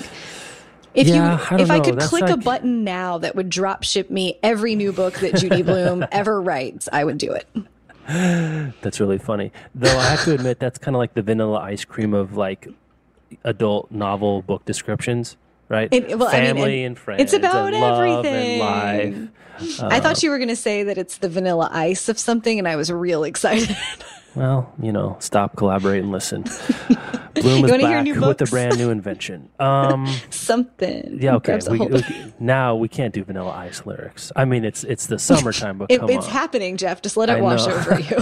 if Yeah, you, I if I could That's click a button now that would drop ship me every new book that Judy Blume ever writes, I would do it. That's really funny. Though I have to admit, that's kind of like the vanilla ice cream of like adult novel book descriptions, right? It- well, I mean, Family and friends. it's about everything. Life. I thought uh, you were going to say that it's the vanilla ice of something, and I was real excited. Well, you know, stop, collaborate, and listen. Blume is back with a brand new invention. Um, something. yeah, okay. We, we- now we can't do Vanilla Ice lyrics. I mean, it's it's the summertime, but It, come it's on. happening, Jeff. Just let it I wash know. over you.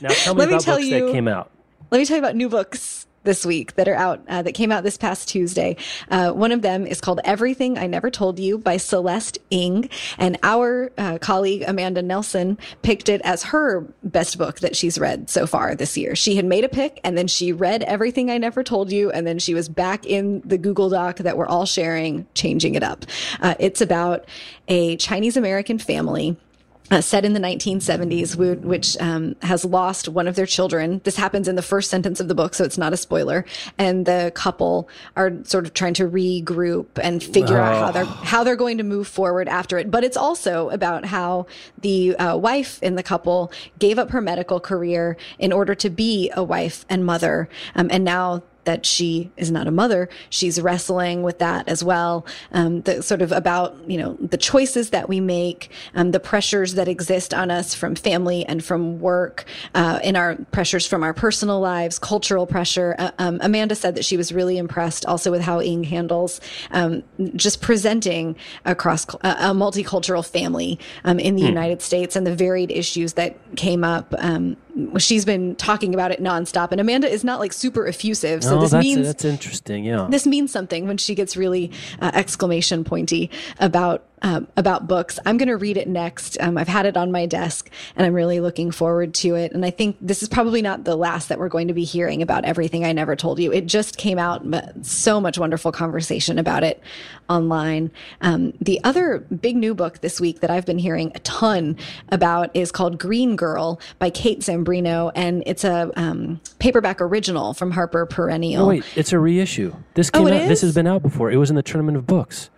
now tell me Let me about tell books you- that came out. let me tell you about new books this week that are out uh, that came out this past Tuesday. Uh, one of them is called Everything I Never Told You by Celeste Ng, and our uh, colleague Amanda Nelson picked it as her best book that she's read so far this year. She had made a pick, and then she read Everything I Never Told You, and then she was back in the Google Doc that we're all sharing, changing it up. Uh, it's about a Chinese American family uh, set in the 1970s, which um, has lost one of their children. This happens in the first sentence of the book, so it's not a spoiler. And the couple are sort of trying to regroup and figure oh. out how they're how they're going to move forward after it. But it's also about how the uh, wife in the couple gave up her medical career in order to be a wife and mother, um, and now that she is not a mother, she's wrestling with that as well. Um, the sort of about, you know, the choices that we make, um, the pressures that exist on us from family and from work, uh, in our pressures from our personal lives, cultural pressure. Uh, um, Amanda said that she was really impressed also with how Ng handles um, just presenting across a, a multicultural family um, in the hmm. United States and the varied issues that came up um, she's been talking about it nonstop. And Amanda is not like super effusive, so oh, this that's, means that's interesting. Yeah, this means something when she gets really uh, exclamation pointy about um, about books. I'm going to read it next. Um, I've had it on my desk and I'm really looking forward to it. And I think this is probably not the last that we're going to be hearing about everything I never told you. It just came out, but so much wonderful conversation about it online. Um, the other big new book this week that I've been hearing a ton about is called Green Girl by Kate Zambreno. And it's a um, paperback original from Harper Perennial. Oh, wait, it's a reissue. This came oh, out, this has been out before. It was in the Tournament of Books.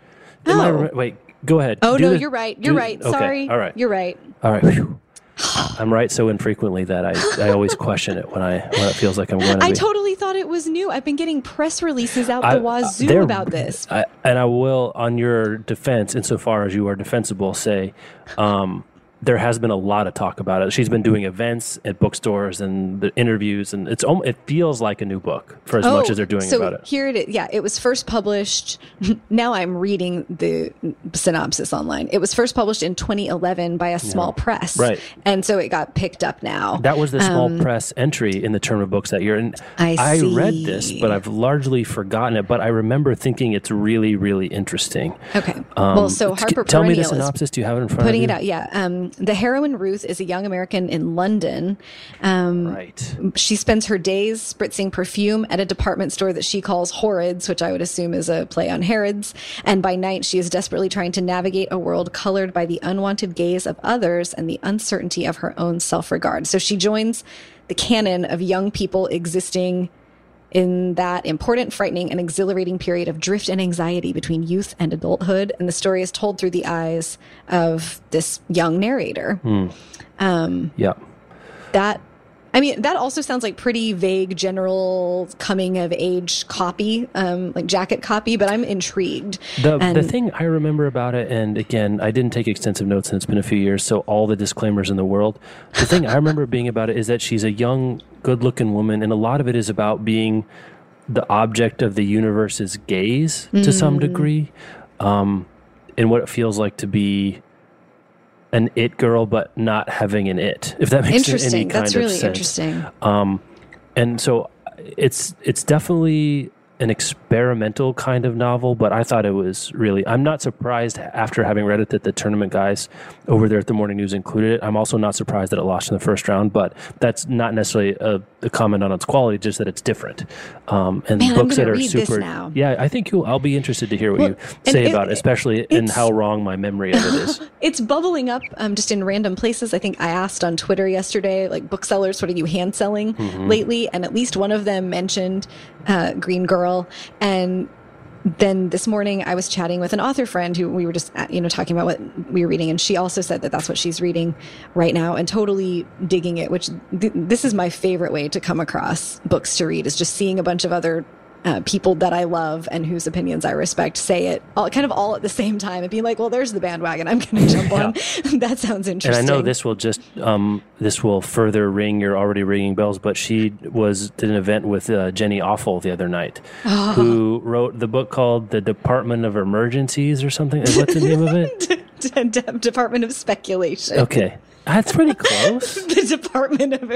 oh. Wait, Go ahead. Oh Do no, the, you're right. You're right. Okay. Sorry. All right. You're right. All right. Whew. I'm right so infrequently that I, I always question it when I when it feels like I'm going to. I be. totally thought it was new. I've been getting press releases out I, the wazoo about this. I, and I will, on your defense, insofar as you are defensible, say um, there has been a lot of talk about it. She's been doing events at bookstores and the interviews, and it's it feels like a new book for as oh, much as they're doing so about it. Here it is. Yeah, it was first published. now I'm reading the synopsis online. It was first published in 2011 by a small yeah. press, right? And so it got picked up now. That was the small um, press entry in the term of books that year, and I, I read this, but I've largely forgotten it. But I remember thinking it's really, really interesting. Okay. Um, well, so Harper tell Perennial me the synopsis. Do you have it in front putting of you? Putting it out, yeah. Um, the heroine Ruth is a young American in London. Um, right. She spends her days spritzing perfume at a department store that she calls Horrids, which I would assume is a play on Harrods. And by night, she is desperately trying to navigate a world colored by the unwanted gaze of others and the uncertainty of her own self regard. So she joins the canon of young people existing in that important, frightening, and exhilarating period of drift and anxiety between youth and adulthood. And the story is told through the eyes of this young narrator. Mm. Um, yeah. That I mean, that also sounds like pretty vague, general coming of age copy, um, like jacket copy, but I'm intrigued. The, and the thing I remember about it, and again, I didn't take extensive notes and it's been a few years, so all the disclaimers in the world. The thing I remember being about it is that she's a young, good looking woman, and a lot of it is about being the object of the universe's gaze mm. to some mm. degree, um, and what it feels like to be an it girl, but not having an it. If that makes any kind That's really sense. interesting. Um, and so it's it's definitely an experimental kind of novel, but I thought it was really. I'm not surprised after having read it that the tournament guys over there at the Morning News included it. I'm also not surprised that it lost in the first round, but that's not necessarily a, a comment on its quality, just that it's different. Um, and Man, books that are super. Yeah, I think you'll. I'll be interested to hear what well, you say about it, especially in how wrong my memory of it is. it's bubbling up um, just in random places. I think I asked on Twitter yesterday, like booksellers, what are you hand selling mm-hmm. lately? And at least one of them mentioned uh, Green Girl. And then this morning I was chatting with an author friend who we were just uh, you know talking about what we were reading. And she also said that that's what she's reading right now and totally digging it which th- this is my favorite way to come across books to read is just seeing a bunch of other uh, people that I love and whose opinions I respect say it all, kind of all at the same time and being like, well, there's the bandwagon I'm going to jump on. that sounds interesting. And I know this will just, um, this will further ring your already ringing bells, but she was, did an event with uh, Jenny Offill the other night, oh. who wrote the book called The Department of Emergencies or something. What's the name of it? Department of Speculation. Okay. That's pretty close. the Department of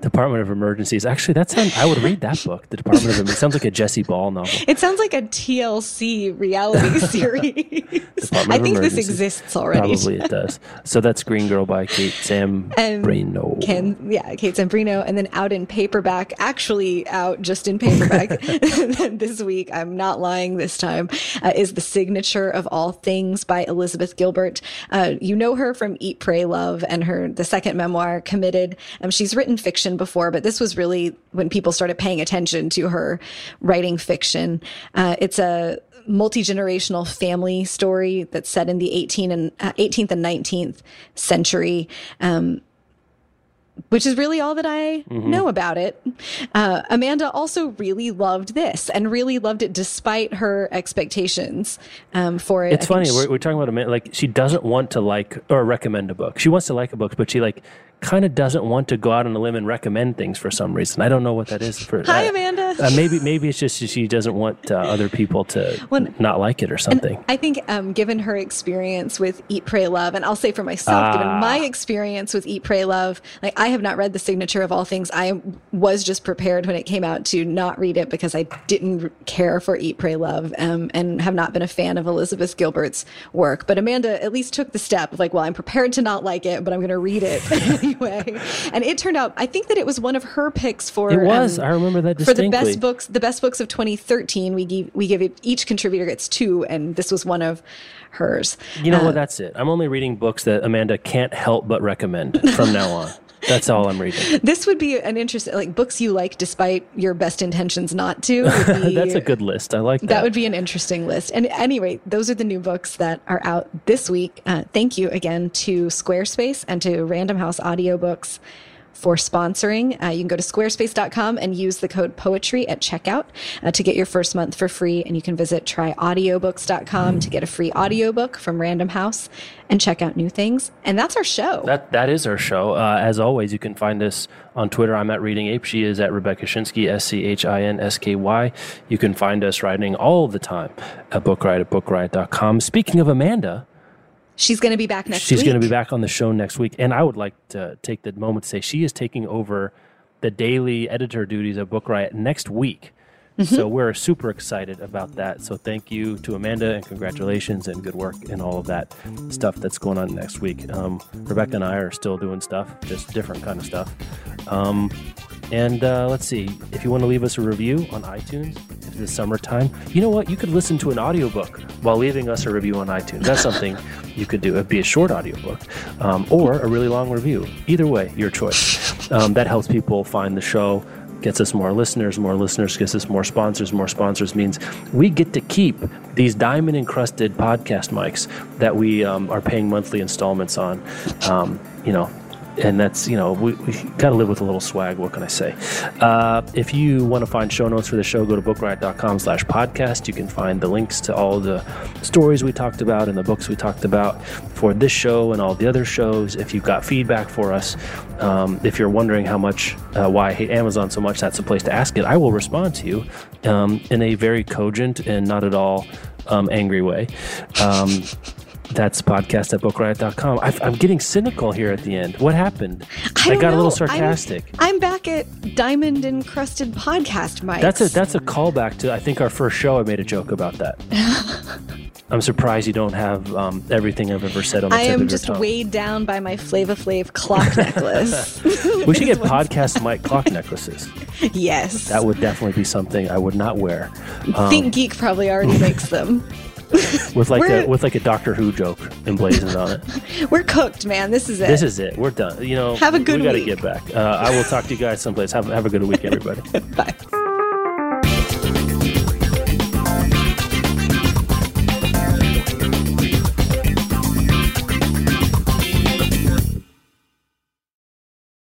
Department of Emergencies. Actually, that sounds. I would read that book. The Department of Emergencies sounds like a Jesse Ball novel. It sounds like a TLC reality series. I think this exists already. Probably it does. So that's Green Girl by Kate Zambreno. Ken, yeah, Kate Zambreno, and then out in paperback. Actually, out just in paperback this week. I'm not lying this time. Uh, is the signature of all things by Elizabeth Gilbert. Uh, you know her from Eat, Pray, Love, and her the second memoir, Committed. Um, she's written fiction before, but this was really when people started paying attention to her writing fiction. Uh, it's a multi-generational family story that's set in the 18 and uh, 18th and 19th century. Um, which is really all that I mm-hmm. know about it. Uh, Amanda also really loved this and really loved it despite her expectations um, for it. It's funny. She, we're, we're, talking about Amanda, like she doesn't want to like or recommend a book. She wants to like a book, but she like kind of doesn't want to go out on a limb and recommend things for some reason. I don't know what that is. For hi, uh, Amanda. Uh, maybe maybe it's just she doesn't want uh, other people to well, not like it or something. I think, um, given her experience with Eat, Pray, Love, and I'll say for myself, given ah. my experience with Eat, Pray, Love, like I have not read the signature of all things. I was just prepared when it came out to not read it because I didn't care for Eat, Pray, Love, um, and have not been a fan of Elizabeth Gilbert's work. But Amanda at least took the step of like, well, I'm prepared to not like it, but I'm going to read it. anyway. And it turned out, I think that it was one of her picks for. It was. Um, I remember that distinctly. For the best books, the best books of 2013, we give we give each contributor gets two, and this was one of hers. You know uh, what? That's it. I'm only reading books that Amanda can't help but recommend from now on. That's all I'm reading. This would be an interesting, like books you like despite your best intentions not to. Be, That's a good list. I like that. That would be an interesting list. And anyway, those are the new books that are out this week. Uh, thank you again to Squarespace and to Random House Audiobooks for sponsoring. Uh, you can go to squarespace.com and use the code poetry at checkout uh, to get your first month for free. And you can visit tryaudiobooks.com to get a free audiobook from Random House and check out new things. And that's our show. That That is our show. Uh, as always, you can find us on Twitter. I'm at Reading Ape. She is at Rebecca Schinsky, S C H I N S K Y. You can find us writing all the time at bookriot at bookriot.com. Speaking of Amanda, She's going to be back next She's going to be back on the show next week. And I would like to take the moment to say she is taking over the daily editor duties of Book Riot next week. Mm-hmm. So we're super excited about that. So thank you to Amanda and congratulations and good work and all of that stuff that's going on next week. Um, Rebecca and I are still doing stuff, just different kind of stuff. Um, and uh, let's see, if you want to leave us a review on iTunes, if it's summertime, you know what? You could listen to an audiobook while leaving us a review on iTunes. That's something you could do. It'd be a short audiobook um, or a really long review. Either way, your choice. Um, that helps people find the show gets us more listeners more listeners gets us more sponsors more sponsors means we get to keep these diamond encrusted podcast mics that we um, are paying monthly installments on um, you know and that's you know we, we got to live with a little swag what can i say? Uh, if you want to find show notes for the show go to bookriot.com slash podcast. You can find the links to all the stories we talked about and the books we talked about for this show and all the other shows. If you've got feedback for us um, if you're wondering how much uh, why i hate amazon so much that's a place to ask it. I will respond to you um, in a very cogent and not at all um, angry way. Um, that's podcast at bookriot.com. i am getting cynical here at the end. What happened? I, I got know. a little sarcastic. I'm, I'm, back at diamond encrusted podcast mic. That's a that's a callback to I think our first show. I made a joke about that. I'm surprised you don't have um, everything I've ever said on the I am just weighed down by my Flava Flav clock necklace. we should get podcast mic clock necklaces. Yes. That would definitely be something I would not wear. Um, Think Geek probably already makes them. With like a with like a Doctor Who joke emblazoned on it. We're cooked, man. This is it. This is it. We're done. You know, have a good. We got to get back. Uh, I will talk to you guys someplace. Have have a good week, everybody. Bye.